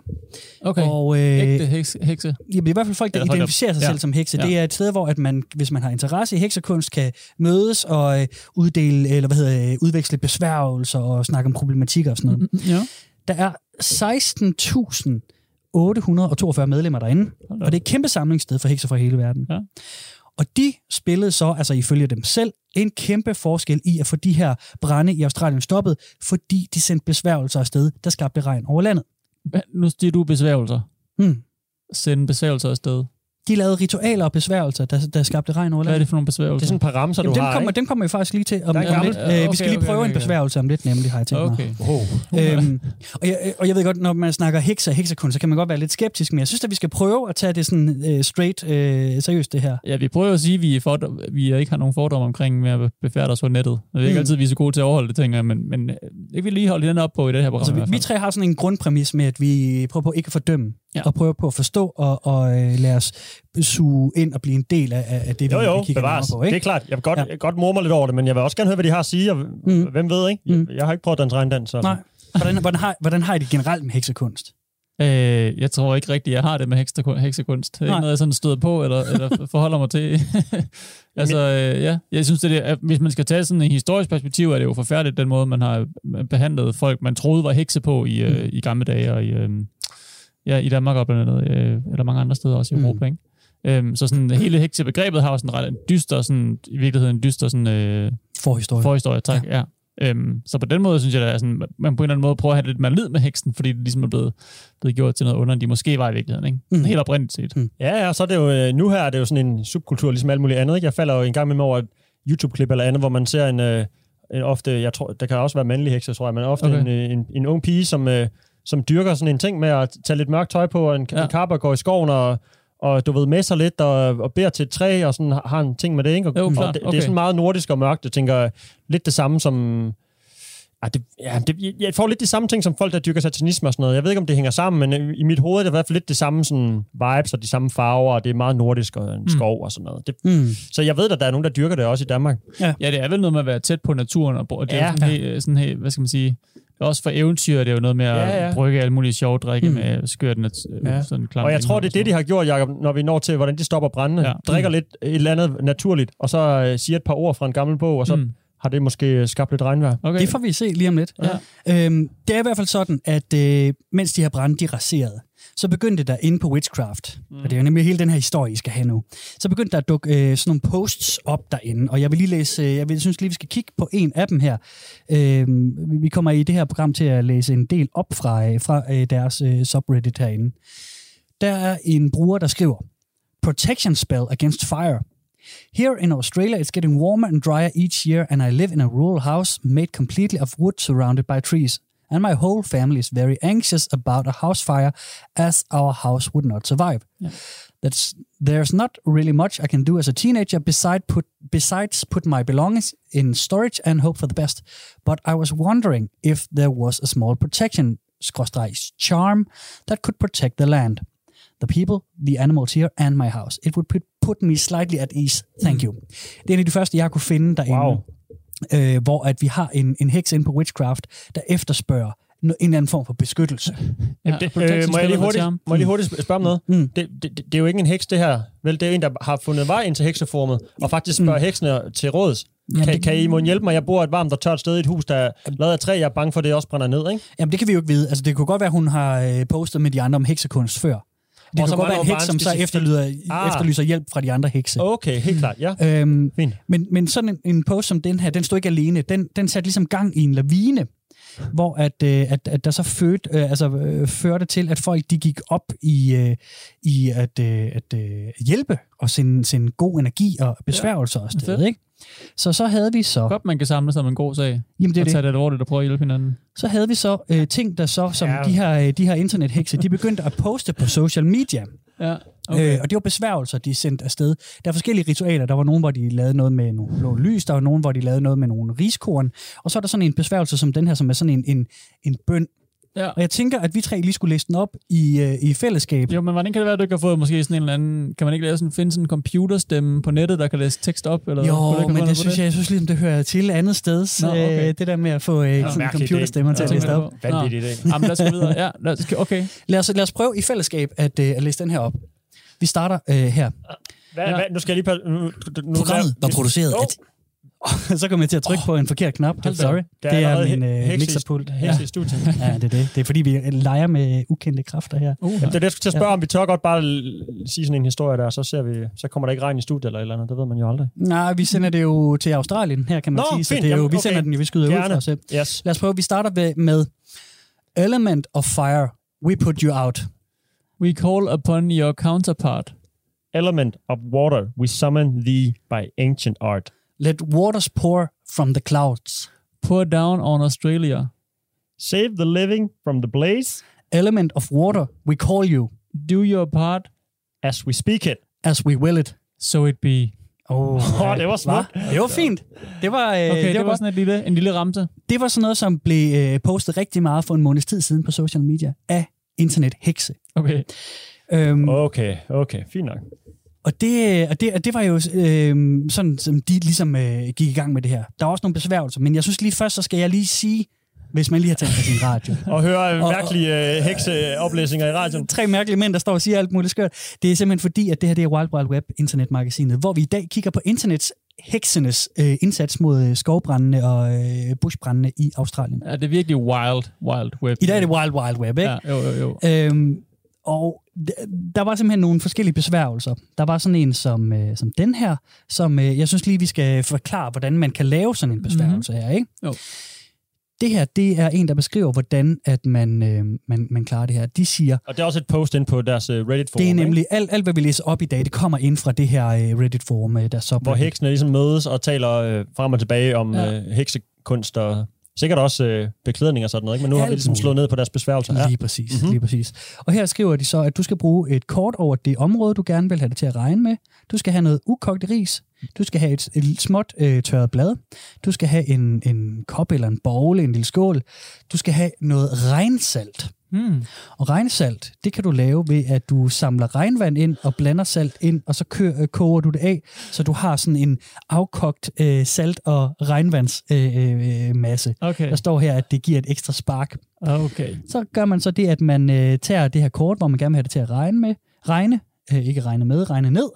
Okay. Og, øh, Ægte heks, hekse. Jamen, det er i hvert fald folk, der Eller identificerer sig ja. selv som hekse. Ja. Det er et sted, hvor at man, hvis man har interesse i heksekunst, kan mødes og øh, uddele, eller hvad hedder, det, udveksle besværgelser og snakke om problematikker og sådan noget. Mm, Ja. Der er 16.842 medlemmer derinde, og det er et kæmpe samlingssted for hekser fra hele verden. Ja. Og de spillede så, altså ifølge dem selv, en kæmpe forskel i at få de her brænde i Australien stoppet, fordi de sendte besværgelser afsted, der skabte regn over landet. Hvad- Nu siger du besværgelser. Hmm. Sende besværgelser afsted. De lavede ritualer og besværgelser, der, der skabte regn over Hvad er det for nogle besværgelser? Det er sådan et par ramser, Jamen, du dem, har, kommer, ikke? dem kommer vi faktisk lige til om, om gammel- lidt. Øh, vi skal lige okay, prøve okay, en besværgelse om lidt, nemlig har jeg tænkt mig. Okay. Oh. Øhm, og, jeg, og jeg ved godt, når man snakker hekser og hekserkunst, så kan man godt være lidt skeptisk, men jeg synes, at vi skal prøve at tage det sådan øh, straight øh, seriøst, det her. Ja, vi prøver at sige, at vi, er for, vi ikke har nogen fordomme omkring med at befærde os på nettet. Det er ikke Mm. altid, vi er så gode til at overholde det, tænker jeg, men, men øh, det vil lige holde den op på i det her program. Altså, vi, vi tre har sådan en grundpræmis med, at vi prøver på ikke at fordømme, Ja. og prøver på at forstå og, og øh, lade os suge ind og blive en del af, af det, vi, Jo, jo, vi kigger bevares. på. Det Ikke? er klart. Jeg vil godt, Ja. jeg godt murme lidt over det, men jeg vil også gerne høre, hvad de har at sige, og Mm. hvem ved, ikke? Jeg, Mm. jeg har ikke prøvet at danse regndans, så... Nej. Hvordan, hvordan, har, hvordan har I det generelt med heksekunst? Øh, jeg tror ikke rigtigt, jeg har det med heksekun- heksekunst. Det er ikke noget, jeg sådan støder på, eller, eller forholder mig til. altså, øh, ja. Jeg synes, det er, at hvis man skal tage sådan en historisk perspektiv, er det jo forfærdeligt, den måde, man har behandlet folk, man troede var hekse på i, øh, i gamle dage, og i, øh, ja, i Danmark og blandt andet, øh, eller mange andre steder også i Mm. Europa, ikke? Øhm, så sådan, hele heksebegrebet har jo sådan ret en dyster, sådan, i virkeligheden en dyster sådan, øh, Forhistorie. forhistorie, tak, ja. ja. Øhm, så på den måde synes jeg, at sådan, man på en eller anden måde prøver at have lidt mere lid med heksen, fordi det ligesom er blevet, blevet gjort til noget under, end de måske var i virkeligheden. Ikke? Mm. Helt oprindeligt set. Mm. Ja, ja, så er det jo, øh, nu her er det jo sådan en subkultur, ligesom alt muligt andet. Ikke? Jeg falder jo en gang med over et YouTube-klip eller andet, hvor man ser en, øh, en ofte, jeg tror, der kan også være mandlige hekser, tror jeg, men ofte Okay. okay. en, øh, en, en ung pige, som, øh, som dyrker sådan en ting med at tage lidt mørkt tøj på, og en, Ja. ja. en kapper går i skoven, og, og du ved, med sig lidt, og, og beder til et træ, og sådan har- en ting med det, ikke? Og, Jo, og klart. det, det Okay. er sådan meget nordisk og mørkt, jeg tænker, lidt det samme som... Ah, det, ja, det, jeg- får lidt de samme ting som folk, der dyrker satanisme og sådan noget. Jeg ved ikke, om det hænger sammen, men øh, i mit hoved er det i hvert fald lidt det samme sådan, vibes og de samme farver, og det er meget nordisk og en Mm. skov og sådan noget. Det, Mm. så jeg ved, at der er nogen, der dyrker det også i Danmark. Ja, det er vel noget med at være tæt på naturen, og og det er Ja. ja. sådan, helt, sådan helt, hvad skal man sige, også for eventyr, det er jo noget med at Ja, ja, brygge alle mulige sjove drikke Mm. mm. med skørt nat, Ja. ja. sådan klamt Og jeg tror, det er det, de har gjort, Jacob, når vi når til, hvordan de stopper brændende. Ja. Drikker lidt et eller andet naturligt, og så øh, siger et par ord fra en gammel bog, og så mm. Mm. har det måske skabt lidt regnvejr. Okay. Det får vi se lige om lidt. Ja. Øhm, det er i hvert fald sådan, at øh, mens de her brænde, de raserede, så begyndte der inde på Witchcraft, mm. og det er jo nemlig hele den her historie, I skal have nu, så begyndte der at dukke øh, sådan nogle posts op derinde, og jeg vil lige læse, øh, jeg vil, synes lige, vi skal kigge på en af dem her. Øh, vi- vi kommer i det her program til at læse en del op fra, øh, fra øh, deres øh, subreddit herinde. Der er en bruger, der skriver, Protection spell against fire. Here in Australia, it's getting warmer and drier each year, and I live in a rural house made completely of wood surrounded by trees. And my whole family is very anxious about a house fire, as our house would not survive. Yeah. That's there's not really much I can do as a teenager beside put besides put my belongings in storage and hope for the best. But I was wondering if there was a small protection charm that could protect the land, the people, the animals here, and my house. It would put, put me slightly at ease. Thank you. Det er en af de første, jeg kunne finde derinde. Wow. Øh, hvor at vi har en, en heks inde på Witchcraft, der efterspørger en eller anden form for beskyttelse. Ja, Det, øh, må, jeg lige hurtigt, må jeg lige hurtigt sp- spørge om noget? Mm. Det, det, det er jo ikke en heks, det her. Vel, det er en, der har fundet vej ind til hekseformet, og faktisk spørger mm. heksene til råds. Jamen, Kan, det- kan I må hjælpe mig? Jeg bor et varmt og tørt sted i et hus, der er lavet af træ. Jeg er bange for, at det også brænder ned, ikke? Jamen, det kan vi jo ikke vide. Altså, det kunne godt være, at hun har øh, postet med de andre om heksekunst før. Det Og så godt være en heks, som så efterlyder, Ah. efterlyser hjælp fra de andre hekse. Okay, helt klart, ja. Øhm, Fint. men, men sådan en, en post som den her, den stod ikke alene. Den, den satte ligesom gang i en lavine. hvor at, øh, at, at der så førte, øh, altså, øh, førte til, at folk de gik op i, øh, i at, øh, at øh, hjælpe og sende, sende god energi og besværgelser ja, afsted. fedt. Ikke? Så så havde vi så... Godt, man kan samle sig om en god sag. Jamen, det er og det. tage det alvorligt og prøve at hjælpe hinanden. Så havde vi så øh, ting, der så, som ja. de her, øh, de her internethekse, de begyndte at poste på social media. Ja, Okay. Øh, og det var besværgelser, de sendte afsted. Der er forskellige ritualer. Der var nogen, hvor de lavede noget med nogle blå lys. Der var nogen, hvor de lavede noget med nogle riskorn. Og så er der sådan en besværgelse som den her, som er sådan en, en, en bøn. Ja. Og jeg tænker, at vi tre lige skulle læse den op i, øh, i fællesskab. Jo, men hvordan kan det være, at du ikke har fået måske sådan en eller anden... Kan man ikke lave sådan, finde sådan en computerstemme på nettet, der kan læse tekst op? Eller Jo, man men jeg synes, det? jeg, jeg synes ligesom, det hører til andet sted. Nå, okay. øh, det der med at få øh, sådan mærkelig computerstemmer idé. til at læse det op. Vanvittigt, ikke? Jamen, lad os gå videre. Ja, lad os, okay. Lad os, lad os prøve i fællesskab at, øh, at læse den her op. Vi starter øh, her. Hvad, Ja. hvad, nu skal jeg lige... Nu, nu, nu, Programmet var produceret Jo. Af... så kommer jeg til at trykke på en forkert knap. hold da Sorry. Der Det er min øh, mixerpult. Hekse Ja. i studiet. ja, det er det. Det er fordi, vi leger med ukendte kræfter her. Uh, Det er det, jeg skulle til at spørge om. Vi tør godt bare sige sådan en historie der, så ser vi, så kommer der ikke regn i studiet eller et eller andet. Det ved man jo aldrig. Nej, vi sender det jo til Australien her, kan man Nå, sige. Så fint. det er jo, Jamen, vi sender okay. den jo, vi skyder ud Gerne. fra os selv. Yes. Lad os prøve. Vi starter ved- med Element of Fire. We put you out. we call upon your counterpart. Element of water, we summon thee by ancient art. Let waters pour from the clouds. Pour down on Australia. Save the living from the blaze Element of water, we call you Do your part, as we speak it. as we will it. so it be. Oh, Åh, det var smukt. Det var fint. Det var, øh, Okay, det, det, var var sådan et lille, en lille ramse. det var sådan noget, som blev øh, postet rigtig meget for en måneds tid siden på social media af internethekse. Okay. Øhm, Okay, okay, fint nok. Og det, og det, og det var jo øh, sådan, som de ligesom øh, gik i gang med det her. Der var også nogle besværgelser, men jeg synes lige først, så skal jeg lige sige, hvis man lige har tændt på sin radio. Og høre Og- mærkelige øh, hekseoplæsninger i radioen. Tre mærkelige mænd, der står og siger alt muligt skørt. Det er simpelthen fordi, at det her det er Wild Wild Web, internetmagasinet, hvor vi i dag kigger på internets heksenes øh, indsats mod øh, skovbrændene og øh, bushbrændene i Australien. Ja, det er virkelig wild, wild web. I dag er det Wild Wild Web, ikke? Ja, jo, jo, jo. Øhm, og der var simpelthen nogle forskellige besværgelser. Der var sådan en som, øh, som den her, som øh, jeg synes lige, vi skal forklare, hvordan man kan lave sådan en besværgelse mm-hmm. her. Ikke? Jo. Det her, det er en, der beskriver, hvordan at man, øh, man, man klarer det her. De siger, Og det er også et post ind på deres uh, Reddit-forum, det er ikke? nemlig alt, alt, hvad vi læser op i dag, det kommer ind fra det her øh, Reddit-forum, øh, der så hvor heksene ligesom mødes og taler øh, frem og tilbage om ja. øh, heksekunst og sikkert også øh, beklædning og sådan noget. Ikke? Men nu har vi Alt ligesom slået ned på deres besværgelser. Ja. Lige præcis, mm-hmm. lige præcis. Og her skriver de så, at du skal bruge et kort over det område, du gerne vil have det til at regne med. Du skal have noget ukogt ris. Du skal have et, et småt øh, tørret blad. Du skal have en, en kop eller en bowl, en lille skål. Du skal have noget regnsalt. Hmm. Og regnsalt, det kan du lave ved, at du samler regnvand ind og blander salt ind, og så kø- øh, koger du det af, så du har sådan en afkogt øh, salt- og regnvandsmasse. Øh, øh, masse. Okay. Der står her, at det giver et ekstra spark. Okay. Så gør man så det, at man øh, tager det her kort, hvor man gerne vil have det til at regne med. Regne, øh, ikke regne med, regne ned.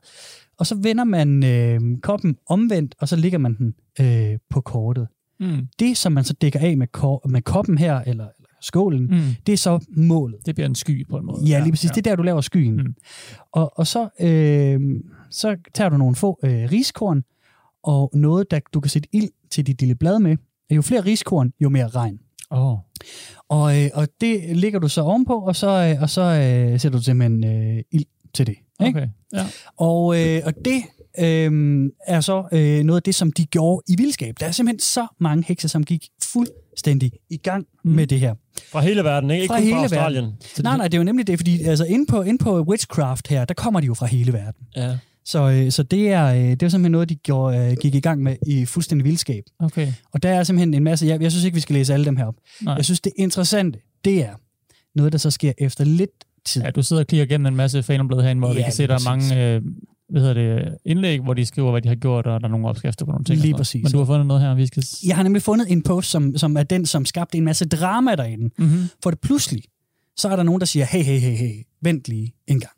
Og så vender man øh, koppen omvendt, og så ligger man den øh, på kortet. Mm. Det, som man så dækker af med, kor- med koppen her, eller skålen, mm. Det er så målet. Det bliver en sky på en måde. Ja, lige præcis. Ja. Det er der, du laver skyen. Mm. Og, og så, øh, så tager du nogle få øh, riskorn, og noget, der du kan sætte ild til dit lille blad med. Jo flere riskorn, jo mere regn. Oh. Og, øh, og det ligger du så ovenpå, og så, øh, og så øh, sætter du simpelthen øh, ild til det. Ikke? Okay. Ja. Og, øh, og det øh, er så øh, noget af det, som de gjorde i vildskab. Der er simpelthen så mange hekse, som gik fuldstændig i gang Mm. med det her. Fra hele verden, ikke? Ikke Fra kun fra Australien. verden. Nej, nej, det er jo nemlig det, fordi altså, inde, på, inde på Witchcraft her, der kommer de jo fra hele verden. Ja. Så, øh, så det, er, øh, det er simpelthen noget, de gjorde, øh, gik i gang med i fuldstændig vildskab. Okay. Og der er simpelthen en masse, jeg, jeg synes ikke, vi skal læse alle dem her op. Nej. Jeg synes, det interessante, det er noget, der så sker efter lidt tid. Ja, du sidder og klikker igennem en masse fanblad herinde, hvor ja, vi kan se, der er mange øh, hvad hedder det, indlæg, hvor de skriver, hvad de har gjort, og der er nogle opskrifter på nogle ting. Lige præcis. Men du har fundet noget her, vi skal... Jeg har nemlig fundet en post, som, som er den, som skabte en masse drama derinde. Mm-hmm. For det pludselig, så er der nogen, der siger, hey, hey, hey, hey, vent lige en gang.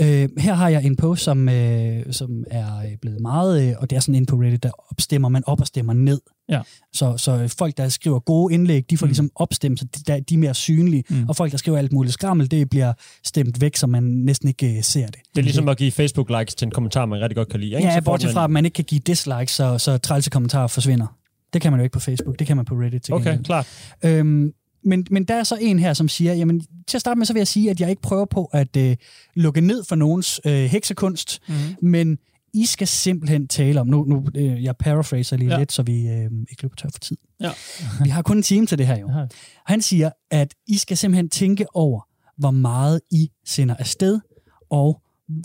Øh, her har jeg en post, som, øh, som er øh, blevet meget, øh, og det er sådan inde på Reddit, der opstemmer man op og stemmer ned. Ja. Så, så folk, der skriver gode indlæg, de får Mm. ligesom opstemt, så de, der, de er mere synlige. Mm. Og folk, der skriver alt muligt skrammel, det bliver stemt væk, så man næsten ikke øh, ser det. Det er ligesom at give Facebook-likes til en kommentar, man rigtig godt kan lide. Ikke? Ja, bortset man- fra, at man ikke kan give dislikes, så, så trælse kommentarer forsvinder. Det kan man jo ikke på Facebook, det kan man på Reddit til Okay, klart. Øhm, men, men der er så en her, som siger, jamen til at starte med, så vil jeg sige, at jeg ikke prøver på at øh, lukke ned for nogens øh, heksekunst, Mm-hmm. men I skal simpelthen tale om, nu, nu øh, jeg paraphraser lige Ja. ja. lidt, så vi øh, ikke løber tør for tid. Ja. vi har kun en time til det her jo. Ja. Han siger, at I skal simpelthen tænke over, hvor meget I sender afsted, og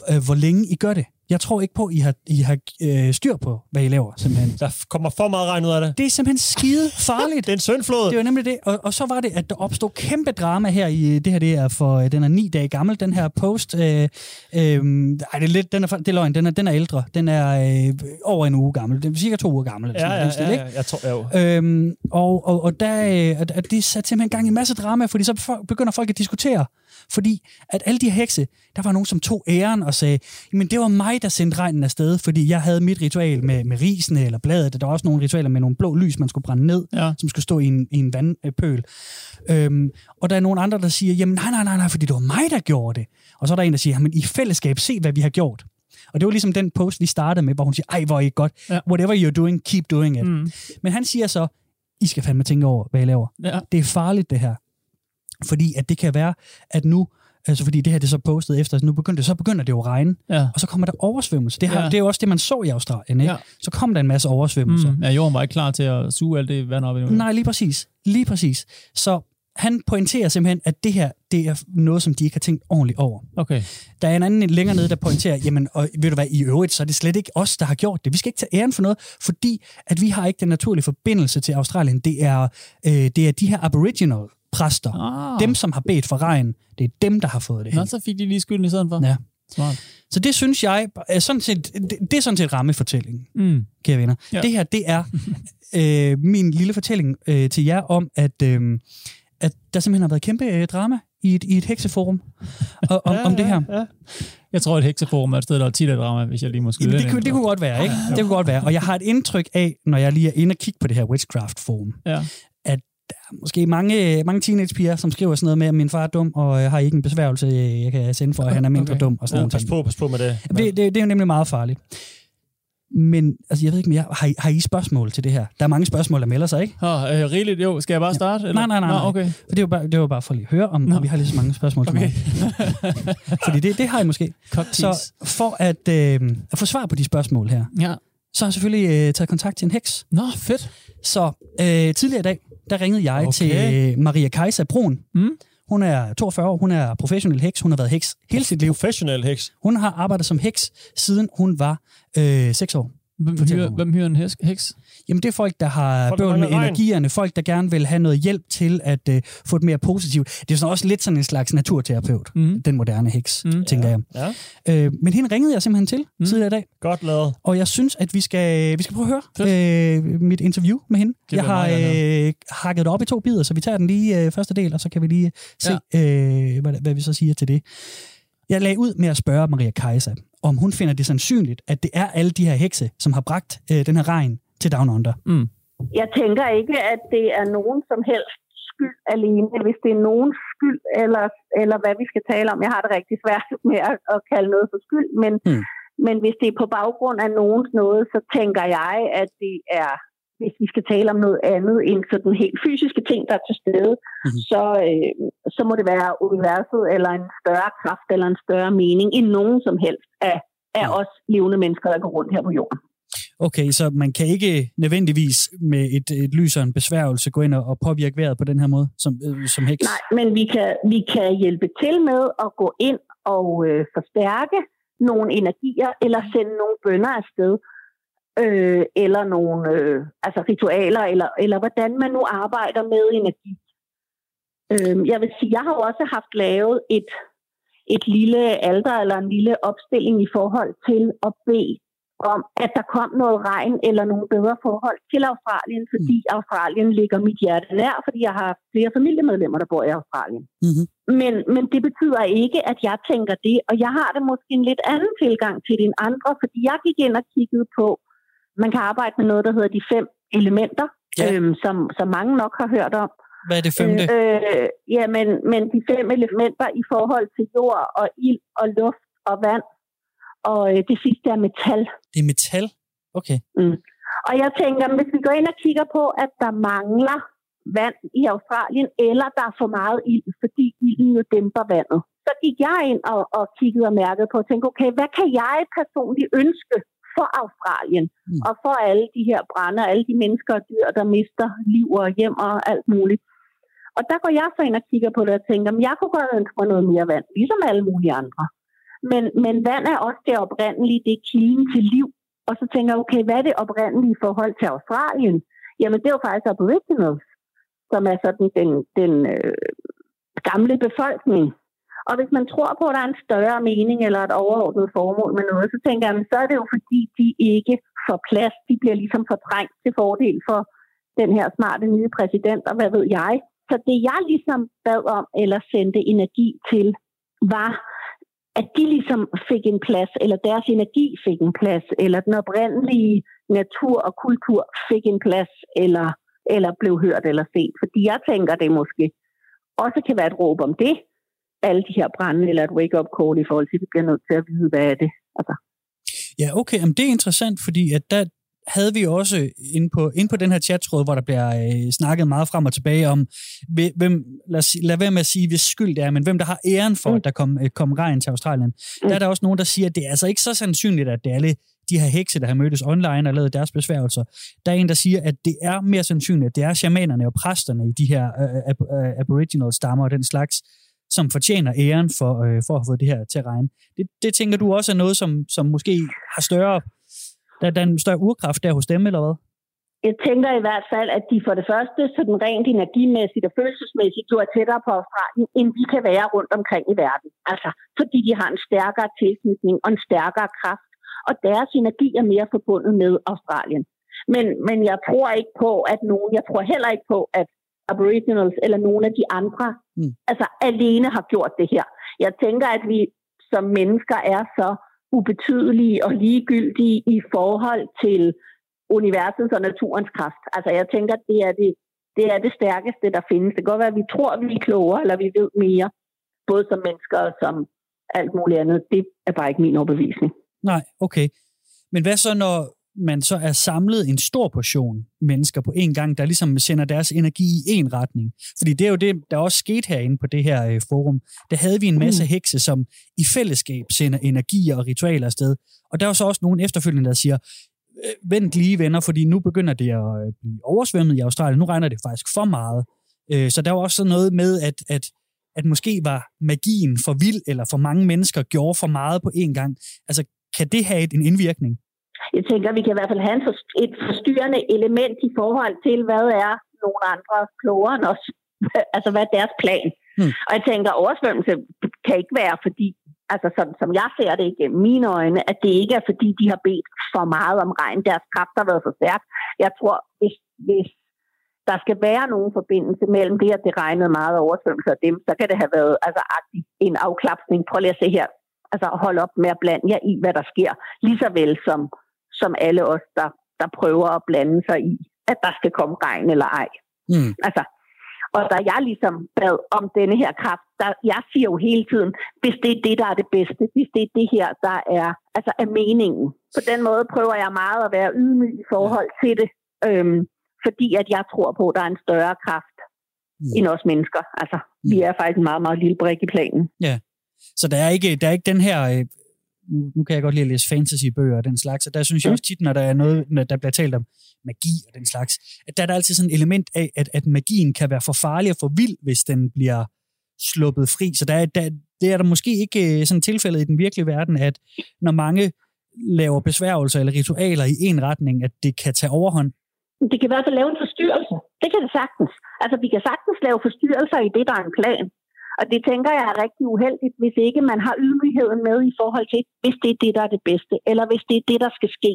øh, hvor længe I gør det. Jeg tror ikke på, at I har, I har øh, styr på, hvad I laver, simpelthen. Der kommer for meget regn ud af det. Det er simpelthen skide farligt. Det er en søndflod. Det var nemlig det. Og, og så var det, at der opstod kæmpe drama her i, det her det er for, øh, den er ni dage gammel, den her post. Øh, øh, ej, det er lidt, den er, det er løgn, den er, den er ældre. Den er øh, over en uge gammel. Det er cirka to uger gammel. Eller Ja, sådan ja, ja, stil, ja, jeg tror, ikke? Øhm, og, og, og der, øh, at, at det satte simpelthen gang i en masse drama, fordi så begynder folk at diskutere. Fordi at alle de her hekse, der var nogen, som tog æren og sagde, men det var mig, der sendte regnen afsted, fordi jeg havde mit ritual med, med risene eller bladet. Der var også nogle ritualer med nogle blå lys, man skulle brænde ned Ja. som skulle stå i en, i en vandpøl. Øhm, og der er nogle andre, der siger, jamen nej, nej, nej, nej, fordi det var mig, der gjorde det. Og så er der en, der siger, jamen i fællesskab, se hvad vi har gjort. Og det var ligesom den post, vi startede med, hvor hun siger, ej, hvor er I godt. Ja. Whatever you're doing, keep doing it. Mm. Men han siger så, I skal fandme tænke over, hvad I laver. Ja. Det er farligt, det her. Fordi at det kan være, at nu, altså fordi det her det er så postet efter, nu begynder, så begynder det jo at regne, Ja. og så kommer der oversvømmelse. Det, har, Ja. det er jo også det, man så i Australien, ikke? Ja. Så kom der en masse oversvømmelser. Mm. Ja, jorden var ikke klar til at suge alt det vand op endnu. Nej, lige præcis. Lige præcis. Så han pointerer simpelthen, at det her, det er noget, som de ikke har tænkt ordentligt over. Okay. Der er en anden længere nede, der pointerer, jamen, og ved du hvad, i øvrigt, så er det slet ikke os, der har gjort det. Vi skal ikke tage æren for noget, fordi at vi har ikke den naturlige forbindelse til Australien. Det er, øh, det er de her aboriginal præster. Ah. Dem, som har bedt for regn, det er dem, der har fået det Nå, her. så fik de lige skylden i stedet for. Ja. Smart. Så det synes jeg, er sådan set, det, det er sådan set rammefortællingen, Mm. kære venner. Ja. Det her, det er øh, min lille fortælling øh, til jer om, at, øh, at der simpelthen har været kæmpe øh, drama i et, i et hekseforum og, om, ja, om det her. Ja, ja. Jeg tror, at hekseforum er et sted, der er tit af drama, hvis jeg lige må skyde den det, kunne, det kunne godt være, ikke? Det kunne godt være. Og jeg har et indtryk af, når jeg lige er inde og kigge på det her Witchcraft-forum, Ja. Måske mange, mange teenagepiger, som skriver sådan noget med, at min far er dum, og jeg har ikke en besværgelse, jeg kan sende for, at han er mindre Okay. dum, og sådan Ja, nogle Pas ting. på, pas på med det. Det, det, det er jo nemlig meget farligt. Men altså, jeg ved ikke, men jeg, har, I, har I spørgsmål til det her? Der er mange spørgsmål, der melder sig, ikke? Åh, øh, rigeligt. Jo, skal jeg bare starte? Eller? Nej, nej, nej, Nå, nej. okay. For det var bare, det var bare for lige at høre, om, Nå. om vi har lige så mange spørgsmål til Okay. mig. Fordi det, det har I måske. Cocktease. Så for at, øh, at få svar på de spørgsmål her, Ja. så har jeg selvfølgelig øh, taget kontakt til en heks. Nå, fedt. Så Så øh, tidligere i dag, der ringede jeg Okay. til Maria Kajsa Brun. Mm. Hun er 42 år, hun er professionel heks, hun har været heks hele sit liv. Professionel heks. Hun har arbejdet som heks, siden hun var øh, 6 år. hvem, hyrer, hvem hyrer en heks? Jamen det er folk, der har Folk, bøvl med regn. energierne, folk, der gerne vil have noget hjælp til at øh, få et mere positivt. Det er sådan også lidt sådan en slags naturterapeut, Mm. den moderne heks, Mm. tænker jeg. Ja, Øh, men hende ringede jeg simpelthen til Mm. tidligere i dag, godt lavet. og jeg synes, at vi skal, vi skal prøve at høre øh, mit interview med hende. Det jeg har øh, hakket det op i to bidder, så vi tager den lige øh, første del, og så kan vi lige se, ja. øh, hvad, hvad vi så siger til det. Jeg lagde ud med at spørge Maria Kajsa, om hun finder det sandsynligt, at det er alle de her hekse, som har bragt øh, den her regn til Down Under. Mm. Jeg tænker ikke, at det er nogen som helst skyld alene, hvis det er nogen skyld, eller, eller hvad vi skal tale om. Jeg har det rigtig svært med at, at kalde noget for skyld, men, Hmm. men hvis det er på baggrund af nogens noget, så tænker jeg, at det er, hvis vi skal tale om noget andet end sådan helt fysiske ting, der er til stede, Mhm. så, øh, så må det være universet, eller en større kraft, eller en større mening, end nogen som helst af, af Mhm. os levende mennesker, der går rundt her på jorden. Okay, så man kan ikke nødvendigvis med et, et lys og en besværgelse gå ind og, og påvirke vejret på den her måde, som, øh, som heks? Nej, men vi kan, vi kan hjælpe til med at gå ind og øh, forstærke nogle energier, eller sende nogle bønder afsted, øh, eller nogle øh, altså ritualer, eller, eller hvordan man nu arbejder med energi. Øh, jeg vil sige, jeg har jo også haft lavet et, et lille alter, eller en lille opstilling i forhold til at bede om, at der kom noget regn eller nogle bedre forhold til Australien, fordi Australien ligger mit hjerte nær, fordi jeg har flere familiemedlemmer, der bor i Australien. Mm-hmm. Men, men det betyder ikke, at jeg tænker det, og jeg har det måske en lidt anden tilgang til det end andre, fordi jeg gik ind og kiggede på, man kan arbejde med noget, der hedder de fem elementer, Ja. øhm, som, som mange nok har hørt om. Hvad er det femte? Øh, øh, ja, men, men de fem elementer i forhold til jord og ild og luft og vand, og øh, det sidste er metal. Det er metal? Okay. Og jeg tænker, hvis vi går ind og kigger på, at der mangler vand i Australien, eller der er for meget ild, fordi ilden jo dæmper vandet, så gik jeg ind og, og kiggede og mærkede på og tænkte, okay, hvad kan jeg personligt ønske for Australien mm. og for alle de her brænder, alle de mennesker og dyr, der mister liv og hjem og alt muligt. Og der går jeg så ind og kigger på det og tænker, jeg kunne godt ønske mig noget mere vand, ligesom alle mulige andre. Men, men vand er også det oprindelige, det er kilden til liv. Og så tænker jeg, okay, hvad er det oprindelige forhold til Australien? Jamen, det er jo faktisk Aboriginals, som er sådan den, den øh, gamle befolkning. Og hvis man tror på, at der er en større mening eller et overordnet formål med noget, så tænker jeg, så er det jo fordi, de ikke får plads. De bliver ligesom fortrængt til fordel for den her smarte nye præsident, og hvad ved jeg. Så det jeg ligesom bad om, eller sendte energi til, var, at de ligesom fik en plads, eller deres energi fik en plads, eller den oprindelige natur og kultur fik en plads, eller, eller blev hørt eller set. Fordi jeg tænker, det måske også kan være et råb om det, alle de her brænde, eller et wake-up call i forhold til, at vi bliver nødt til at vide, hvad er det. Altså. Ja, okay. Jamen, det er interessant, fordi at der, havde vi også inde på, inde på den her chattråd, hvor der bliver øh, snakket meget frem og tilbage om, hvem, lad, lad være med at sige, hvis skyld det er, men hvem der har æren for, mm. at der kom, øh, kom regn til Australien. Mm. Der er der også nogen, der siger, at det er altså ikke så sandsynligt, at det er alle de her hekse, der har mødtes online og lavet deres besværgelser. Der er en, der siger, at det er mere sandsynligt, at det er shamanerne og præsterne i de her uh, uh, aboriginal stammer og den slags, som fortjener æren for, uh, for at få det her til at regne. Det, det tænker du også er noget, som, som måske har større der, der er en større urkraft der hos dem, eller hvad? Jeg tænker i hvert fald, at de for det første sådan rent energimæssigt og følelsesmæssigt jo er tættere på Australien, end vi kan være rundt omkring i verden. Altså, fordi de har en stærkere tilknytning og en stærkere kraft, og deres energi er mere forbundet med Australien. Men, men jeg tror ikke på, at nogen, jeg tror heller ikke på, at Aboriginals eller nogen af de andre, mm. altså alene har gjort det her. Jeg tænker, at vi som mennesker er så ubetydelige og ligegyldige i forhold til universets og naturens kraft. Altså jeg tænker, at det er det, det er det stærkeste, der findes. Det kan godt være, at vi tror, at vi er klogere, eller vi ved mere, både som mennesker og som alt muligt andet. Det er bare ikke min overbevisning. Nej, okay. Men hvad så, når man så er samlet en stor portion mennesker på en gang, der ligesom sender deres energi i en retning. Fordi det er jo det, der også skete herinde på det her øh, forum. Der havde vi en masse mm. hekse, som i fællesskab sender energier og ritualer afsted. Og der er så også nogle efterfølgende, der siger, øh, vent lige venner, fordi nu begynder det at øh, blive oversvømmet i Australien. Nu regner det faktisk for meget. Øh, så der var også sådan noget med, at, at, at måske var magien for vild, eller for mange mennesker gjorde for meget på en gang. Altså, kan det have en indvirkning? Jeg tænker, vi kan i hvert fald have et forstyrrende element i forhold til, hvad er nogle andre klogere end os. altså, hvad er deres plan? Hmm. Og jeg tænker, oversvømmelse kan ikke være, fordi, altså sådan, som jeg ser det igennem mine øjne, at det ikke er, fordi de har bedt for meget om regn. Deres kraft har været for stærk. Jeg tror, hvis, hvis der skal være nogen forbindelse mellem det, at det regnede meget oversvømmelse og dem, så kan det have været altså, en afklapsning. Prøv lige at se her. Altså hold op med at blande jer i, hvad der sker. Lige så vel som som alle os, der, der prøver at blande sig i, at der skal komme regn eller ej. Mm. Altså, og da jeg ligesom bad om denne her kraft, der, jeg siger jo hele tiden, hvis det er det, der er det bedste, hvis det er det her, der er, altså er meningen. På den måde prøver jeg meget at være ydmyg i forhold til det, øhm, fordi at jeg tror på, at der er en større kraft mm. end os mennesker. Altså, mm. vi er faktisk en meget, meget lille brik i planen. Ja, så der er ikke, der er ikke den her øh, nu, nu kan jeg godt lide at læse fantasybøger og den slags, og der synes jeg også tit, når der er noget, når der bliver talt om magi og den slags, at der er der altid sådan et element af, at, at magien kan være for farlig og for vild, hvis den bliver sluppet fri. Så der, der, det er der måske ikke øh, sådan tilfældet i den virkelige verden, at når mange laver besværgelser eller ritualer i en retning, at det kan tage overhånd. Det kan i hvert fald lave en forstyrrelse. Det kan det sagtens. Altså, vi kan sagtens lave forstyrrelser i det, der er en plan. Og det tænker jeg er rigtig uheldigt, hvis ikke man har ydmygheden med i forhold til, hvis det er det, der er det bedste, eller hvis det er det, der skal ske.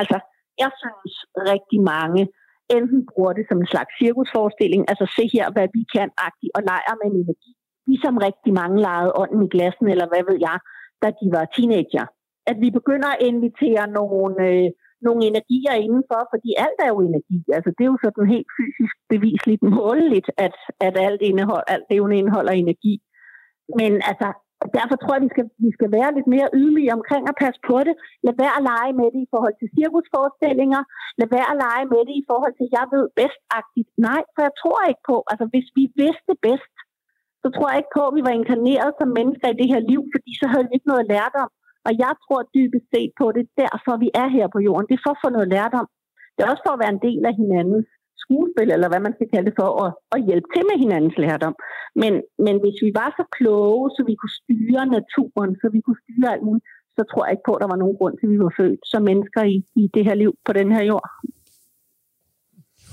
Altså, jeg synes rigtig mange enten bruger det som en slags cirkusforestilling, altså se her, hvad vi kan, agtigt, og leger med energi. Ligesom rigtig mange legede ånden i glassen, eller hvad ved jeg, da de var teenager. At vi begynder at invitere nogle øh, nogle energier indenfor, fordi alt er jo energi. Altså, det er jo sådan helt fysisk bevisligt måleligt, at, at alt, indehold, alt det indeholder energi. Men altså, derfor tror jeg, vi skal, vi skal være lidt mere ydmyge omkring at passe på det. Lad være at lege med det i forhold til cirkusforestillinger. Lad være at lege med det i forhold til, jeg ved bedst-agtigt. Nej, for jeg tror ikke på, altså hvis vi vidste bedst, så tror jeg ikke på, at vi var inkarneret som mennesker i det her liv, fordi så havde vi ikke noget lært om. Og jeg tror dybest set på det, derfor vi er her på jorden. Det er for at få noget lært om. Det er også for at være en del af hinandens skuespil, eller hvad man skal kalde det for, at, at hjælpe til med hinandens lærdom. Men, men hvis vi var så kloge, så vi kunne styre naturen, så vi kunne styre alt muligt, så tror jeg ikke på, at der var nogen grund til, at vi var født som mennesker i, i det her liv på den her jord.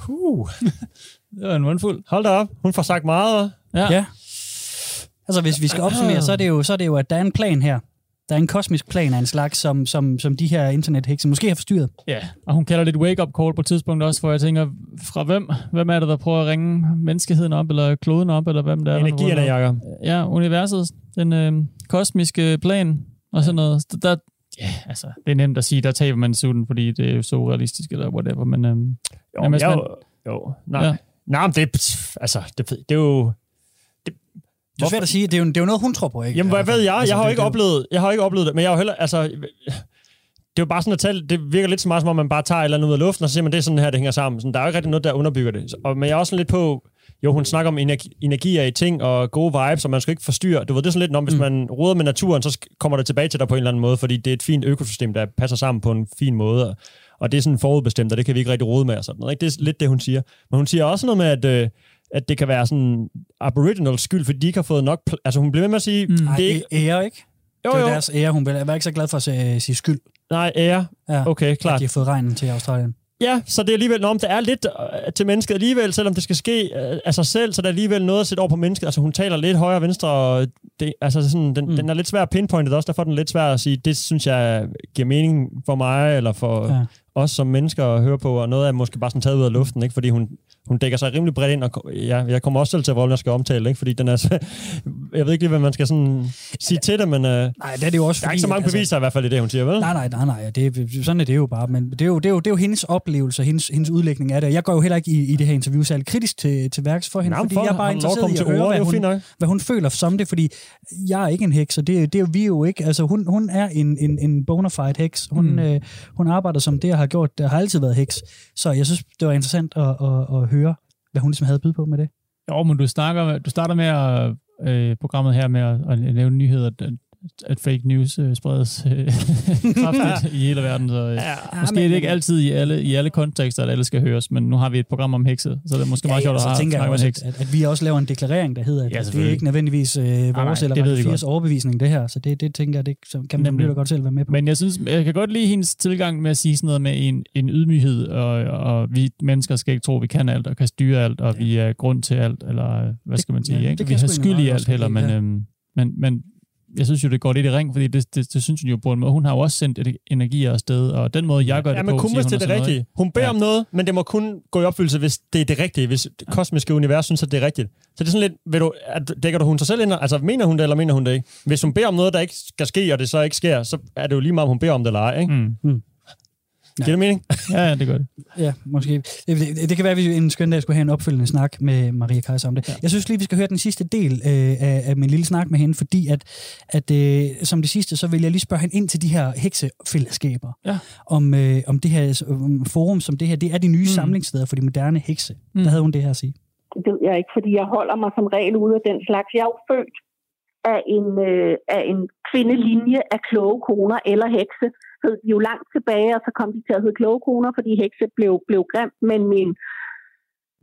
Uh, Det var en mundfuld. hold da op. Hun får sagt meget. hva'? Ja. Ja. Altså, hvis vi skal opsummere, så er det jo, så er det jo at der er en plan her. Der er en kosmisk plan af en slags, som, som, som de her internethekse måske har forstyrret. Ja, og hun kalder det et wake-up call på et tidspunkt også, hvor jeg tænker, fra hvem? Hvem er det, der prøver at ringe menneskeheden op, eller kloden op, eller hvem det er? der prøver at- Jacob. Ja, universet, den øh, kosmiske plan, og sådan noget. Der, ja, altså, det er nemt at sige, der taber man sutten, fordi det er jo så realistisk, eller whatever, men... Øh, Jo, Jamen, man- jo, jo, nej. Ja. Ja. Nej, men det, altså, det, det er jo... Det er svært at sige. Det er jo, det er jo noget, hun tror på, ikke? Jamen, hvad ved jeg? Altså, Jeg har jo ikke det oplevet, jeg har ikke oplevet det, men jeg har jo heller, altså, det er jo bare sådan at tale, det virker lidt så meget, som om man bare tager et eller andet ud af luften, og så siger man, det er sådan her, det hænger sammen. Sådan, der er jo ikke rigtig noget, der underbygger det. Så- Og, men jeg er også sådan lidt på, jo, hun snakker om energi, energier i ting og gode vibes, og man skal ikke forstyrre. Du ved, det er sådan lidt, om hvis Mm. man roder med naturen, så kommer det tilbage til dig på en eller anden måde, fordi det er et fint økosystem, der passer sammen på en fin måde. Og det er sådan forudbestemt, og det kan vi ikke rigtig rode med og sådan noget. Ikke? Det er lidt det, hun siger. Men hun siger også noget med, at, øh, at det kan være sådan aboriginal skyld, fordi de ikke har fået nok... Pl- altså hun bliver ved med at sige, Mm. det er ikke... ære, ikke? Jo, det jo. er deres ære. Hun var ikke så glad for at sige, sige skyld. Nej, ære. Ja, Okay, at klart. de har fået regnen til Australien. Ja, så det er alligevel, når det er lidt øh, til mennesket alligevel, selvom det skal ske øh, af sig selv, så der er alligevel noget at sætte over på mennesket. Altså hun taler lidt højre og venstre, og det, altså sådan, den, mm. den er lidt svær at pinpointe, også derfor er den lidt svær at sige, det synes jeg giver mening for mig, eller for Ja. Os som mennesker at høre på, og noget er måske bare sådan taget ud af luften, ikke? fordi hun, hun dækker sig rimelig bredt ind, og ja, jeg kommer også selv til, hvor jeg skal omtale ikke? fordi den er, så- jeg ved ikke lige, hvad man skal sådan sige til det, men øh, der Nej, det er det jo også er ikke så mange altså, beviser i hvert fald i det, hun siger, vel? Nej, nej, nej, nej. Det, sådan er det jo bare. Men det er jo, det er jo, det er jo hendes oplevelse, hendes, hendes udlægning af det. Jeg går jo heller ikke i, i det her interview særlig kritisk til, til værks for hende, Nå, men fordi for, jeg er bare interesseret i at høre, ord, hvad hun, hvad hun føler som det, fordi jeg er ikke en heks, og det, det er vi jo ikke. Altså, hun, hun er en, en, en bona fide heks. Hun, Mm. øh, hun arbejder som det, jeg har gjort. det, har altid været heks. Så jeg synes, det var interessant at, at, at høre, hvad hun ligesom havde at byde på med det. Jo, men du, snakker, du starter med at, øh, programmet her med at, at nævne nyheder, at, fake news øh, spredes øh, kraftigt i hele verden. Så, øh, Ja, måske er det ikke altid i alle, i alle kontekster, at alle skal høres, men nu har vi et program om hekse, så det er måske meget sjovt at have- tænker jeg også, at, at, at, vi også laver en deklarering, der hedder, at Ja, ja, det er ikke nødvendigvis øh, vores nej, nej, eller det ved vi Radio 4's godt. overbevisning, det her. Så det, det tænker jeg, det så kan man nemlig godt selv være med på. Men jeg synes, jeg kan godt lide hendes tilgang med at sige sådan noget med en, en ydmyghed, og, og vi mennesker skal ikke tro, at vi kan alt og kan styre alt, og ja. vi er grund til alt, eller hvad skal man sige, ja, ja, ikke? Vi har skyld i alt heller, lide, men, ja. øhm, men, men jeg synes jo, det går lidt i ring, fordi det, det, det synes hun jo på en måde. Hun har jo også sendt et- energier afsted, og den måde, jeg gør det Ja, på, men kun siger hvis hun det er og det sådan noget, rigtige. Hun beder Ja. om noget, men det må kun gå i opfyldelse, hvis det er det rigtige, hvis det kosmiske univers synes, at det er rigtigt. Så det er sådan lidt, vil du, at, dækker du hun sig selv ind? Altså, mener hun det, eller mener hun det ikke? Hvis hun beder om noget, der ikke skal ske, og det så ikke sker, så er det jo lige meget, om hun beder om det eller ej, ikke? Mm. Mm. Giver det mening? Ja, ja, det gør det. Ja, måske. Det, det, det kan være, at vi en skøn dag skulle have en opfølgende snak med Maria Kaiser om det. Ja. Jeg synes lige, vi skal høre den sidste del øh, af, af min lille snak med hende, fordi at, at øh, som det sidste, så vil jeg lige spørge hende ind til de her heksefællesskaber. Ja. Om, øh, om det her um, forum som det her, det er de nye mm. samlingssteder for de moderne hekse. Mm. Der havde hun det her at sige. Det ved jeg ikke, fordi jeg holder mig som regel ude af den slags. Jeg er jo født af en, øh, af en kvindelinje af kloge koner eller hekse. Hed de jo langt tilbage, og så kom de til at hedde kloge koner, fordi hekse blev, blev grimt. Men min,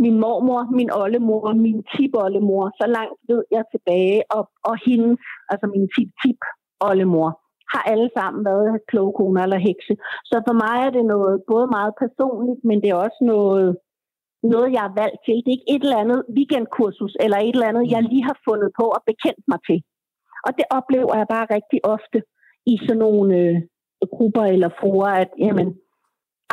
min mormor, min oldemor, min tipoldemor, så langt ved jeg tilbage, og, og hendes, altså min tip-tip-oldemor, har alle sammen været kloge koner eller hekse. Så for mig er det noget både meget personligt, men det er også noget, noget, jeg har valgt til. Det er ikke et eller andet weekendkursus, eller et eller andet, jeg lige har fundet på og bekendt mig til. Og det oplever jeg bare rigtig ofte i sådan nogle øh, grupper eller fruer, at jamen,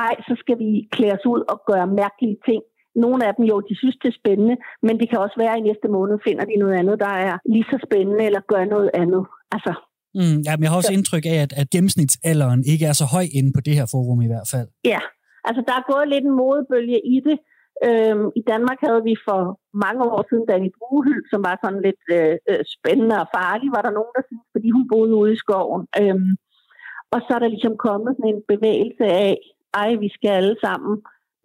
ej, så skal vi klæde os ud og gøre mærkelige ting. Nogle af dem jo, de synes, det er spændende, men det kan også være, at i næste måned finder de noget andet, der er lige så spændende, eller gør noget andet. Altså, Mm, ja, men jeg har også indtryk af, at, at gennemsnitsalderen ikke er så høj inde på det her forum i hvert fald. Ja, altså der er gået lidt en modebølge i det, Øhm, I Danmark havde vi for mange år siden Danny Bruehyld, som var sådan lidt øh, øh, spændende og farlig, var der nogen, der syntes, fordi hun boede ude i skoven. Øhm, og så er der ligesom kommet sådan en bevægelse af, ej, vi skal alle sammen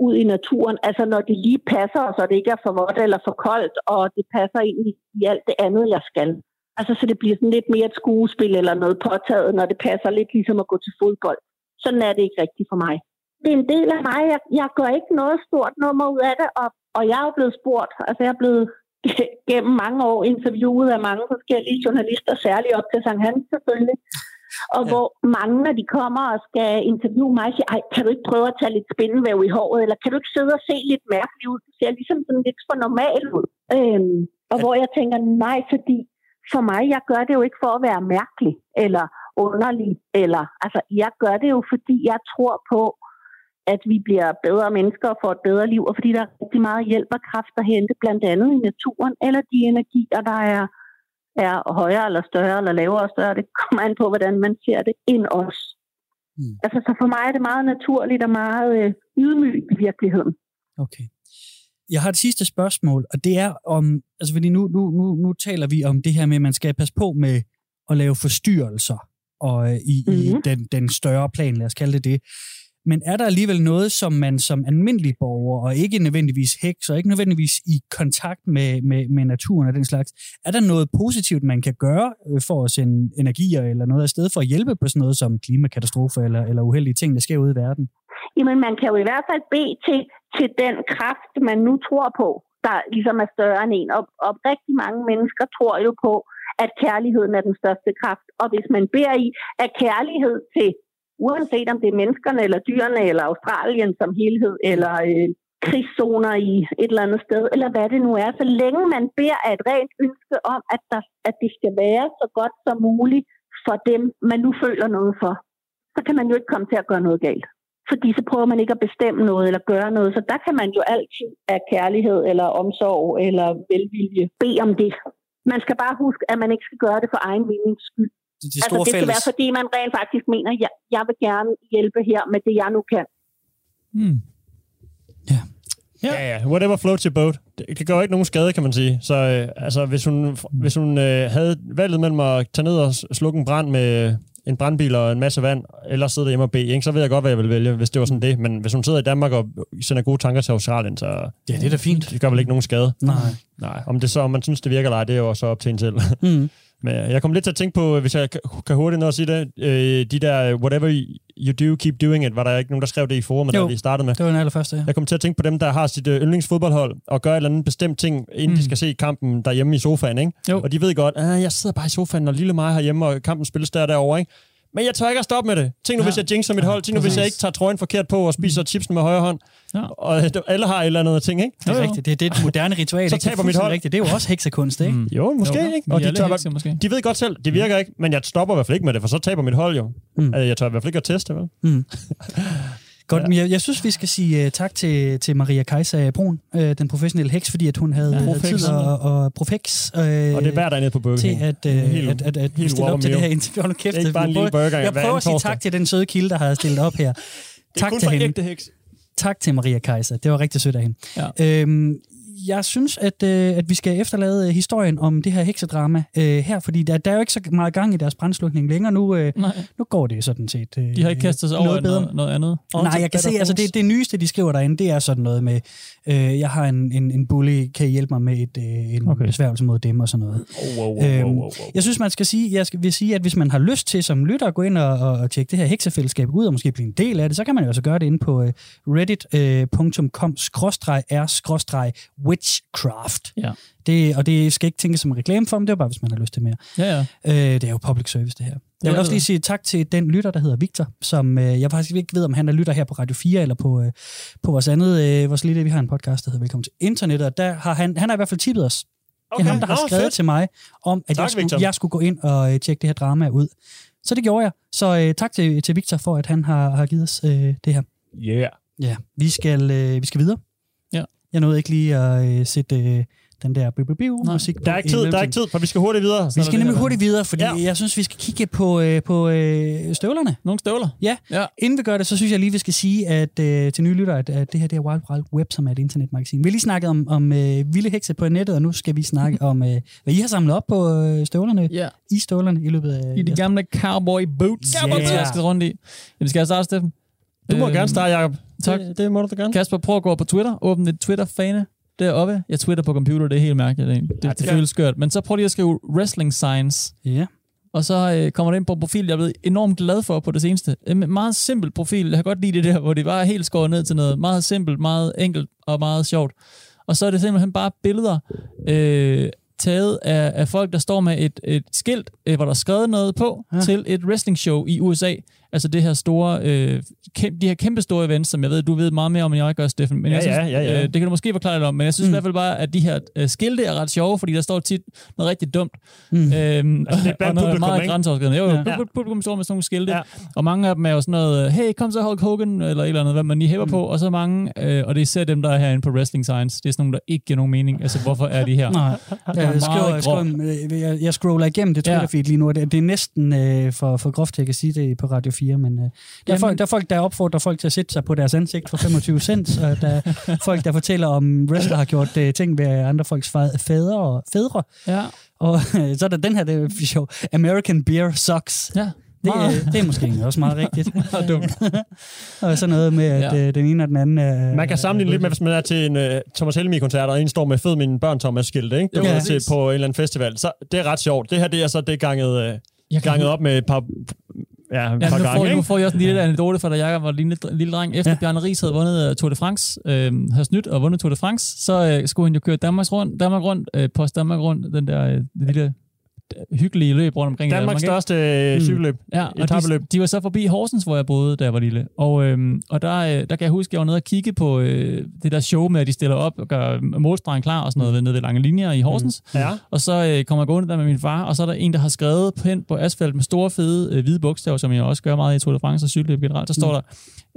ud i naturen. Altså når det lige passer, så det ikke er for vådt eller for koldt, og det passer ind i, i alt det andet, jeg skal. Altså så det bliver sådan lidt mere et skuespil eller noget påtaget, når det passer lidt ligesom at gå til fodbold. Sådan er det ikke rigtigt for mig. Det er en del af mig. Jeg, jeg gør ikke noget stort nummer ud af det, og, og jeg er jo blevet spurgt. Altså jeg er blevet gennem mange år interviewet af mange forskellige journalister, særligt op til Sankt Hans selvfølgelig. Og ja. hvor mange, når de kommer og skal interviewe mig, siger, Ej, kan du ikke prøve at tage lidt spindevæv i håret, eller kan du ikke sidde og se lidt mærkelig ud? Du ser ligesom sådan lidt for normal ud. Øhm, og ja. hvor jeg tænker, nej, fordi for mig, jeg gør det jo ikke for at være mærkelig, eller underlig, eller, altså, jeg gør det jo, fordi jeg tror på, at vi bliver bedre mennesker og får et bedre liv, og fordi der er rigtig meget hjælp og kraft at hente, blandt andet i naturen, eller de energier, der er, er højere eller større, eller lavere og større. Det kommer an på, hvordan man ser det, end os. Mm. Altså, så for mig er det meget naturligt og meget øh, ydmygt i virkeligheden. Okay. Jeg har et sidste spørgsmål, og det er om, altså fordi nu, nu, nu, nu taler vi om det her med, at man skal passe på med at lave forstyrrelser og, øh, i, mm-hmm. i mhm. den, den større plan, lad os kalde det det. Men er der alligevel noget, som man som almindelig borger, og ikke nødvendigvis heks, og ikke nødvendigvis i kontakt med, med, med naturen og den slags, er der noget positivt, man kan gøre øh, for at sende energier eller noget afsted for at hjælpe på sådan noget som klimakatastrofer eller, eller uheldige ting, der sker ude i verden? Jamen, man kan jo i hvert fald bede til, til den kraft, man nu tror på, der ligesom er større end en. Og, og rigtig mange mennesker tror jo på, at kærligheden er den største kraft. Og hvis man beder i, at kærlighed til uanset om det er menneskerne, eller dyrene, eller Australien som helhed, eller øh, krigszoner i et eller andet sted, eller hvad det nu er. Så længe man beder af et rent ønske om, at, der, at det skal være så godt som muligt for dem, man nu føler noget for, så kan man jo ikke komme til at gøre noget galt. Fordi så prøver man ikke at bestemme noget eller gøre noget. Så der kan man jo altid af kærlighed eller omsorg eller velvilje bede om det. Man skal bare huske, at man ikke skal gøre det for egen vindings skyld de, de store altså, det skal fælles... være, fordi man rent faktisk mener, at jeg, jeg vil gerne hjælpe her med det, jeg nu kan. Hmm. Ja. Ja. ja, ja. Whatever floats your boat. Det gør ikke nogen skade, kan man sige. Så øh, altså, hvis hun, hvis hun øh, havde valget mellem at tage ned og slukke en brand med en brandbil og en masse vand, eller sidde derhjemme og bede, ikke? så ved jeg godt, hvad jeg vil vælge, hvis det var sådan det. Men hvis hun sidder i Danmark og sender gode tanker til Australien, så... Ja, det er da fint. Det gør vel ikke nogen skade. Nej. Nej, om det så, om man synes, det virker eller ej, det er jo så op til en selv. Mm. Men jeg kom lidt til at tænke på, hvis jeg kan hurtigt nå at sige det, øh, de der whatever you do, keep doing it, var der ikke nogen, der skrev det i forumet, da vi startede med. det var den allerførste, ja. Jeg kom til at tænke på dem, der har sit øh, yndlingsfodboldhold, og gør et eller andet bestemt ting, inden mm. de skal se kampen derhjemme i sofaen, ikke? Jo. Og de ved godt, at ah, jeg sidder bare i sofaen, og lille mig herhjemme, og kampen spilles der derovre, ikke? Men jeg tør ikke at stoppe med det. Tænk nu, ja. hvis jeg jinxer mit hold. Tænk nu, hvis jeg ikke tager trøjen forkert på og spiser mm. chipsen med højre hånd. Ja. Og alle har et eller andet ting, ikke? Det er rigtigt. Det er det et moderne ritual. så taber mit hold. Rigtigt. Det er jo også heksekunst, ikke? Mm. Jo, måske, jo, ikke? Og de, tør, hekse, måske. de ved godt selv, det virker ikke, men jeg stopper i hvert fald ikke med det, for så taber mit hold jo. Mm. Altså, jeg tør i hvert fald ikke at teste, vel? Mm. Godt, men jeg, jeg synes, vi skal sige uh, tak til, til Maria Kajsa Brun, uh, den professionelle heks, fordi at hun havde, ja, havde tid og, og profex. Uh, og det er hver dag nede på Burger Til at, uh, helt, at, at, at helt stille op til det her interview. Hold kæft, det er ikke bare en lille burger. Jeg prøver at sige tak til den søde kilde, der havde stillet op her. er tak til hende. Tak til Maria Kajsa. Det var rigtig sødt af hende. Ja. Øhm, jeg synes, at, øh, at vi skal efterlade øh, historien om det her heksedrama øh, her, fordi der, der er jo ikke så meget gang i deres brændslukning længere. Nu, øh, nu går det sådan set øh, De har ikke kastet sig over noget, noget andet? Nej, jeg kan se, altså det, det nyeste, de skriver derinde, det er sådan noget med, øh, jeg har en, en, en bully, kan I hjælpe mig med et, øh, en okay. besværgelse mod dem og sådan noget. Oh, wow, wow, wow, wow, wow. Jeg synes, man skal sige, jeg skal, vil sige, at hvis man har lyst til som lytter at gå ind og, og, og tjekke det her heksefællesskab ud og måske blive en del af det, så kan man jo også gøre det inde på øh, reddit.com-r-witchcraft. Ja. Det, og det skal ikke tænkes som en reklame for dem, det er bare, hvis man har lyst til mere. Ja, ja. Øh, det er jo public service, det her. Jeg vil også lige sige tak til den lytter, der hedder Victor, som øh, jeg faktisk ikke ved, om han er lytter her på Radio 4 eller på, øh, på vores andet, øh, vores lille, vi har en podcast, der hedder Velkommen til Internettet, og der har han, han har i hvert fald tippet os. Okay. Det er ham, der har skrevet fedt. til mig, om at tak, jeg, skulle, jeg skulle gå ind og øh, tjekke det her drama ud. Så det gjorde jeg. Så øh, tak til, til Victor for, at han har, har givet os øh, det her. Yeah. Ja, vi skal, øh, vi skal videre. Jeg nåede ikke lige at øh, sætte... Øh, den der biu, musik Der er ikke tid, der er ikke tid, for vi skal hurtigt videre. Vi skal nemlig hurtigt videre, fordi Ja. jeg synes, vi skal kigge på, øh, på øh, støvlerne. Nogle støvler. Ja. Ja. Inden vi gør det, så synes jeg lige, vi skal sige at øh, til nye lyttere, at, at det her det er Wild Wild Web, som er et internetmagasin. Vi har lige snakket om, om øh, vilde hekse på nettet, og nu skal vi snakke om, øh, hvad I har samlet op på øh, støvlerne, Ja. i støvlerne i løbet af... I de gamle cowboy boots, boots. jeg skal rundt i. Jamen, skal jeg starte, Steffen? Du må Øhm, gerne starte, Jacob. Tak. Det, det må du da gerne. Kasper, prøv at gå på Twitter. Åbn et Twitter-fane deroppe. Jeg twitter på computer, det er helt mærkeligt. Det, det, Ja, det, føles skørt. Men så prøv lige at skrive wrestling science. Ja. Og så øh, kommer det ind på en profil, jeg er blevet enormt glad for på det seneste. En meget simpel profil. Jeg kan godt lide det der, hvor det bare er helt skåret ned til noget meget simpelt, meget enkelt og meget sjovt. Og så er det simpelthen bare billeder øh, taget af, af folk, der står med et, et skilt, øh, hvor der er skrevet noget på. Ja. til et wrestling show i USA. Altså det her store, øh, kæm, de her kæmpe store events, som jeg ved, du ved meget mere om, end jeg gør, Steffen. Men Ja, jeg synes, ja, ja, ja. Øh, det kan du måske forklare lidt om, men jeg synes mm. i hvert fald bare, at de her øh, skilte er ret sjove, fordi der står tit noget rigtig dumt. Mm. Øhm, Altså, det er blandt publikum, meget grænseoverskridende. Jo, Ja. ja. publikum står med sådan nogle skilte, Ja. og mange af dem er jo sådan noget, hey, kom så Hulk Hogan, eller et eller andet, hvad man lige hæver mm. på, og så mange, øh, og det er især dem, der er herinde på Wrestling Science, det er sådan nogle, der ikke giver nogen mening. Altså, hvorfor er de her? Nej, er jeg, skriver, jeg, skriver, jeg, jeg scroller igennem det Ja. Twitter-feed lige nu, og det, det er næsten øh, for, for groft at kan sige det på Radio 4, men øh, der, er folk, der er folk, der opfordrer folk til at sætte sig på deres ansigt for 25 cent, og der er folk, der fortæller om wrestler har gjort øh, ting ved andre folks fædre og fædre, Ja, og øh, så er der den her, det er sjov, American Beer Sucks. ja. Det, øh, det er måske også meget rigtigt. Meget dumt. og så noget med, at Ja. øh, den ene og den anden er... Man kan sammenligne lidt med, hvis man er til en uh, Thomas Helmig-koncert, og en står med fed mine børn Thomas skilt, ikke? Du Jo, ja, præcis. til på en eller anden festival. Så det er ret sjovt. Det her, det er så det ganget, uh, Jeg kan ganget op med et par, ja, Ja, par nu, gange, får, nu får jeg også en lille anekdote fra, da Jacob var en lille, lille dreng. Efter ja. Ja. Bjarne Ries havde vundet øh, Tour de France, øh, havde snydt og vundet Tour de France, så øh, skulle han jo køre Danmarks rundt, Danmark rundt, øh, Post Danmark rundt, den der øh, lille hyggelige løb rundt omkring i Danmarks Danmark, ikke? største uh, Mm. cykelløb. Ja, og de, de var så forbi Horsens, hvor jeg boede, da jeg var lille. Og, øhm, og der, øh, der kan jeg huske, at jeg var nede og kigge på øh, det der show med, at de stiller op og gør målstregen klar og sådan noget ved, nede ved lange linjer i Horsens. Ja. Og så øh, kommer jeg gående der med min far, og så er der en, der har skrevet hen på asfalt med store, fede øh, hvide bogstaver, som jeg også gør meget i Tour de France og cykelløb generelt. Så står der,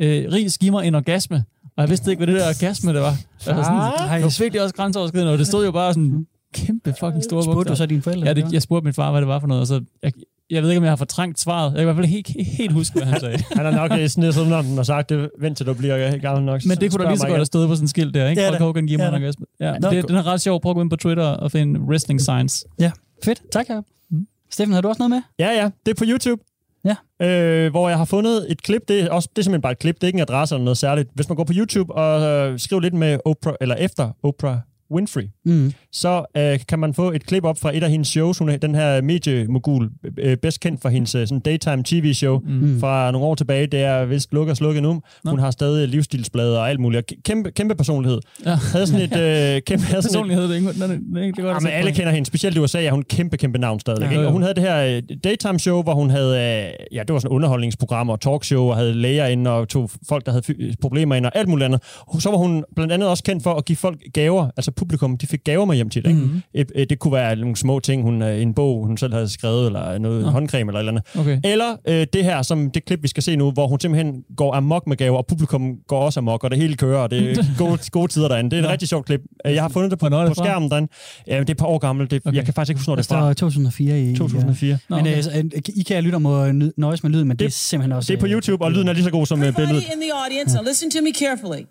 øh, Ries, giv mig en orgasme. Og jeg vidste ikke, hvad det der orgasme det var. Altså, sådan, Ej. det var virkelig også grænseoverskridende, og det stod jo bare sådan kæmpe fucking store Spurgte bogstaver. du så dine forældre? Ja, det, jeg spurgte min far, hvad det var for noget, og så... Jeg, jeg ved ikke, om jeg har fortrængt svaret. Jeg kan i hvert fald helt, helt, helt huske, hvad han sagde. Han har nok øh, snedet sådan om den og sagt, det, vent til du bliver gammel nok. Men det kunne da lige så godt have stået på sådan et skilt der, ikke? Det er Folk det. Hogan giver mig er en orgasme. Ja, Nå, det, den er ret sjov. Prøv at gå ind på Twitter og finde Wrestling Science. Ja, fedt. Tak, Jacob. Mm. Steffen, har du også noget med? Ja, ja. Det er på YouTube. Ja. Øh, hvor jeg har fundet et klip. Det er, også, det er simpelthen bare et klip. Det er ikke en adresse eller noget særligt. Hvis man går på YouTube og øh, skriver lidt med Oprah, eller efter Oprah Winfrey, Mm. så øh, kan man få et klip op fra et af hendes shows. Hun er den her mediemogul, øh, bedst kendt for hendes øh, sådan daytime tv-show Mm. Mm. fra nogle år tilbage. Det er vist lukket og slukket nu. Nå. Hun har stadig livsstilsblade og alt muligt. Og Kæmpe, kæmpe personlighed. Ja. Havde sådan et... Øh, kæmpe, havde sådan et Personlighed, det er ikke, det er, det ikke det godt Ja, men alle kender hende. Specielt i USA er hun et kæmpe, kæmpe navn stadigvæk. Ja, og hun havde det her øh, daytime show, hvor hun havde, øh, ja, det var sådan underholdningsprogram og talkshow, og havde læger ind og tog folk, der havde fy- problemer ind og alt muligt andet. Og så var hun blandt andet også kendt for at give folk gaver, altså publikum, de fik gaver med hjem til det. Ikke? Mhm. Et, et, det kunne være nogle små ting, hun, øh, en bog, hun selv havde skrevet, eller noget Nå. håndcreme eller et eller andet. Okay. Eller øh, det her, som det klip, vi skal se nu, hvor hun simpelthen går amok med gaver, og publikum går også amok, og det hele kører, og det er gode, gode tider derinde. Det er et Nå. rigtig sjovt klip. Øh, Jeg har fundet det på, på skærmen derinde. Ja, det er et par år gammelt. Det, Okay. Jeg kan faktisk ikke huske, når det er fra. står 2004 i... 2004. Nå, Men okay. øh, så, øh, I kære lytter må nø- nøjes med lyden, men det, det er simpelthen også... Det er på øh, YouTube, og lyden er lige så god som øh, billedet. Everybody in the audience, now listen to me carefully,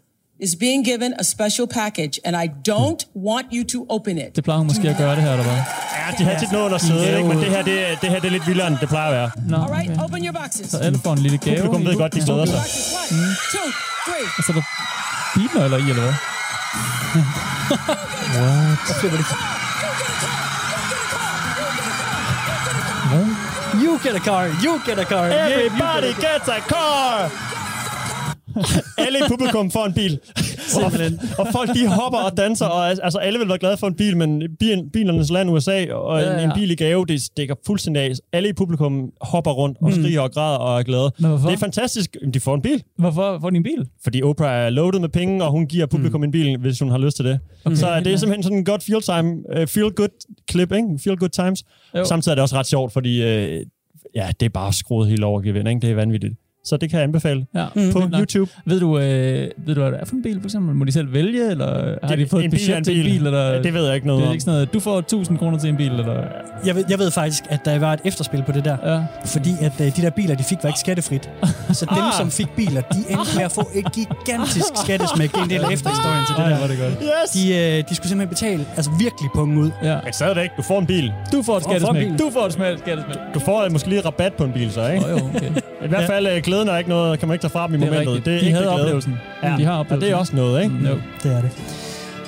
is being given a special package, and I don't want you to open it. Det plejer hun måske at gøre det her, eller hvad? Ja, de har tit noget under sædet, ikke? men det her, det, det her det er lidt vildere, end det plejer at være. Nå, All right, okay. open your boxes. Så alle får en lille gave. Publikum ved godt, de glæder sig. One, two, three. Og så er der bilnøgler i, eller hvad? You get a car, you get a car. Everybody get a gets a car! alle i publikum får en bil. og, og folk de hopper og danser, og altså alle vil være glade for en bil, men bil, bilernes land USA og Ja, en, ja. en bil i gave, det stikker fuldstændig af. Alle i publikum hopper rundt og skriger og græder og er glade. Det er fantastisk. De får en bil, Hvorfor får de en bil? fordi Oprah er loaded med penge, og hun giver publikum en bil, hvis hun har lyst til det. Okay. Så det er simpelthen sådan en godt feel, time, uh, feel good klip, ikke? Feel good times. Jo. Samtidig er det også ret sjovt, fordi uh, ja, det er bare skruet helt over gevind, ikke? Det er vanvittigt. Så det kan jeg anbefale Ja. Mm. på. YouTube. Ved du, øh, ved du, hvad det er for en bil, for eksempel? Må de selv vælge, eller har de fået en et budget bil er en til en bil? Eller? Ja, det ved jeg ikke noget det er om. ikke sådan noget, du får 1000 kroner til en bil, eller? Jeg ved, jeg ved faktisk, at der var et efterspil på det der. Ja. Fordi at øh, de der biler, de fik, var ikke skattefrit. Så dem, Ah. som fik biler, de endte med at få et gigantisk skattesmæk. Det er en del af efterhistorien til det Ej, der. hvor er det godt. Yes! De, øh, de skulle simpelthen betale altså virkelig punge ud. Ja. Men stadigvæk, du får en bil. Du får et skattesmæk. Du får et smalt skattesmæk. Du får måske lige rabat på en bil, så, ikke? Oh, jo, okay. I hvert fald, øh, glæden er ikke noget, kan man ikke tage fra dem i Det er momentet. rigtigt. Det er De ægte havde glæde. oplevelsen. Ja. De har Og oplevelsen. det er også noget, ikke? Mm, jo. Det er det.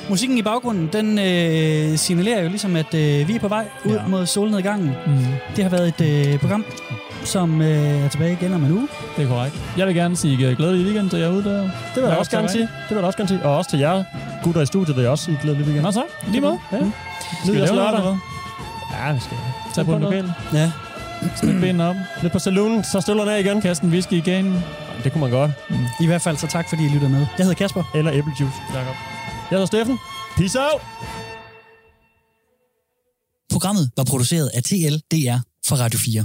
Musikken i baggrunden, den øh, signalerer jo ligesom, at øh, vi er på vej ud Ja. ja. mod solnedgangen. Mm, Det har været et øh, program, som øh, er tilbage igen om en uge. det er korrekt. Jeg vil gerne sige øh, glædelig weekend til jer ude der. Det vil jeg Ja, også gerne sige. Det vil jeg også gerne sige. Og også til jer gutter i studiet, vil jeg også sige glædelig weekend. Nå så, lige måde. Ja. Mm. Skal vi lave noget, Ja, vi skal. Tag på en lokal. Ja. Smid benene op. Lidt på saloonen, så stiller den af igen. Kast en whisky i ganen. Det kunne man godt. I hvert fald så tak, fordi I lyttede med. Jeg hedder Kasper. Eller æblejuice. Jakob. Jeg hedder Steffen. Peace out! Programmet var produceret af TLDR for Radio 4.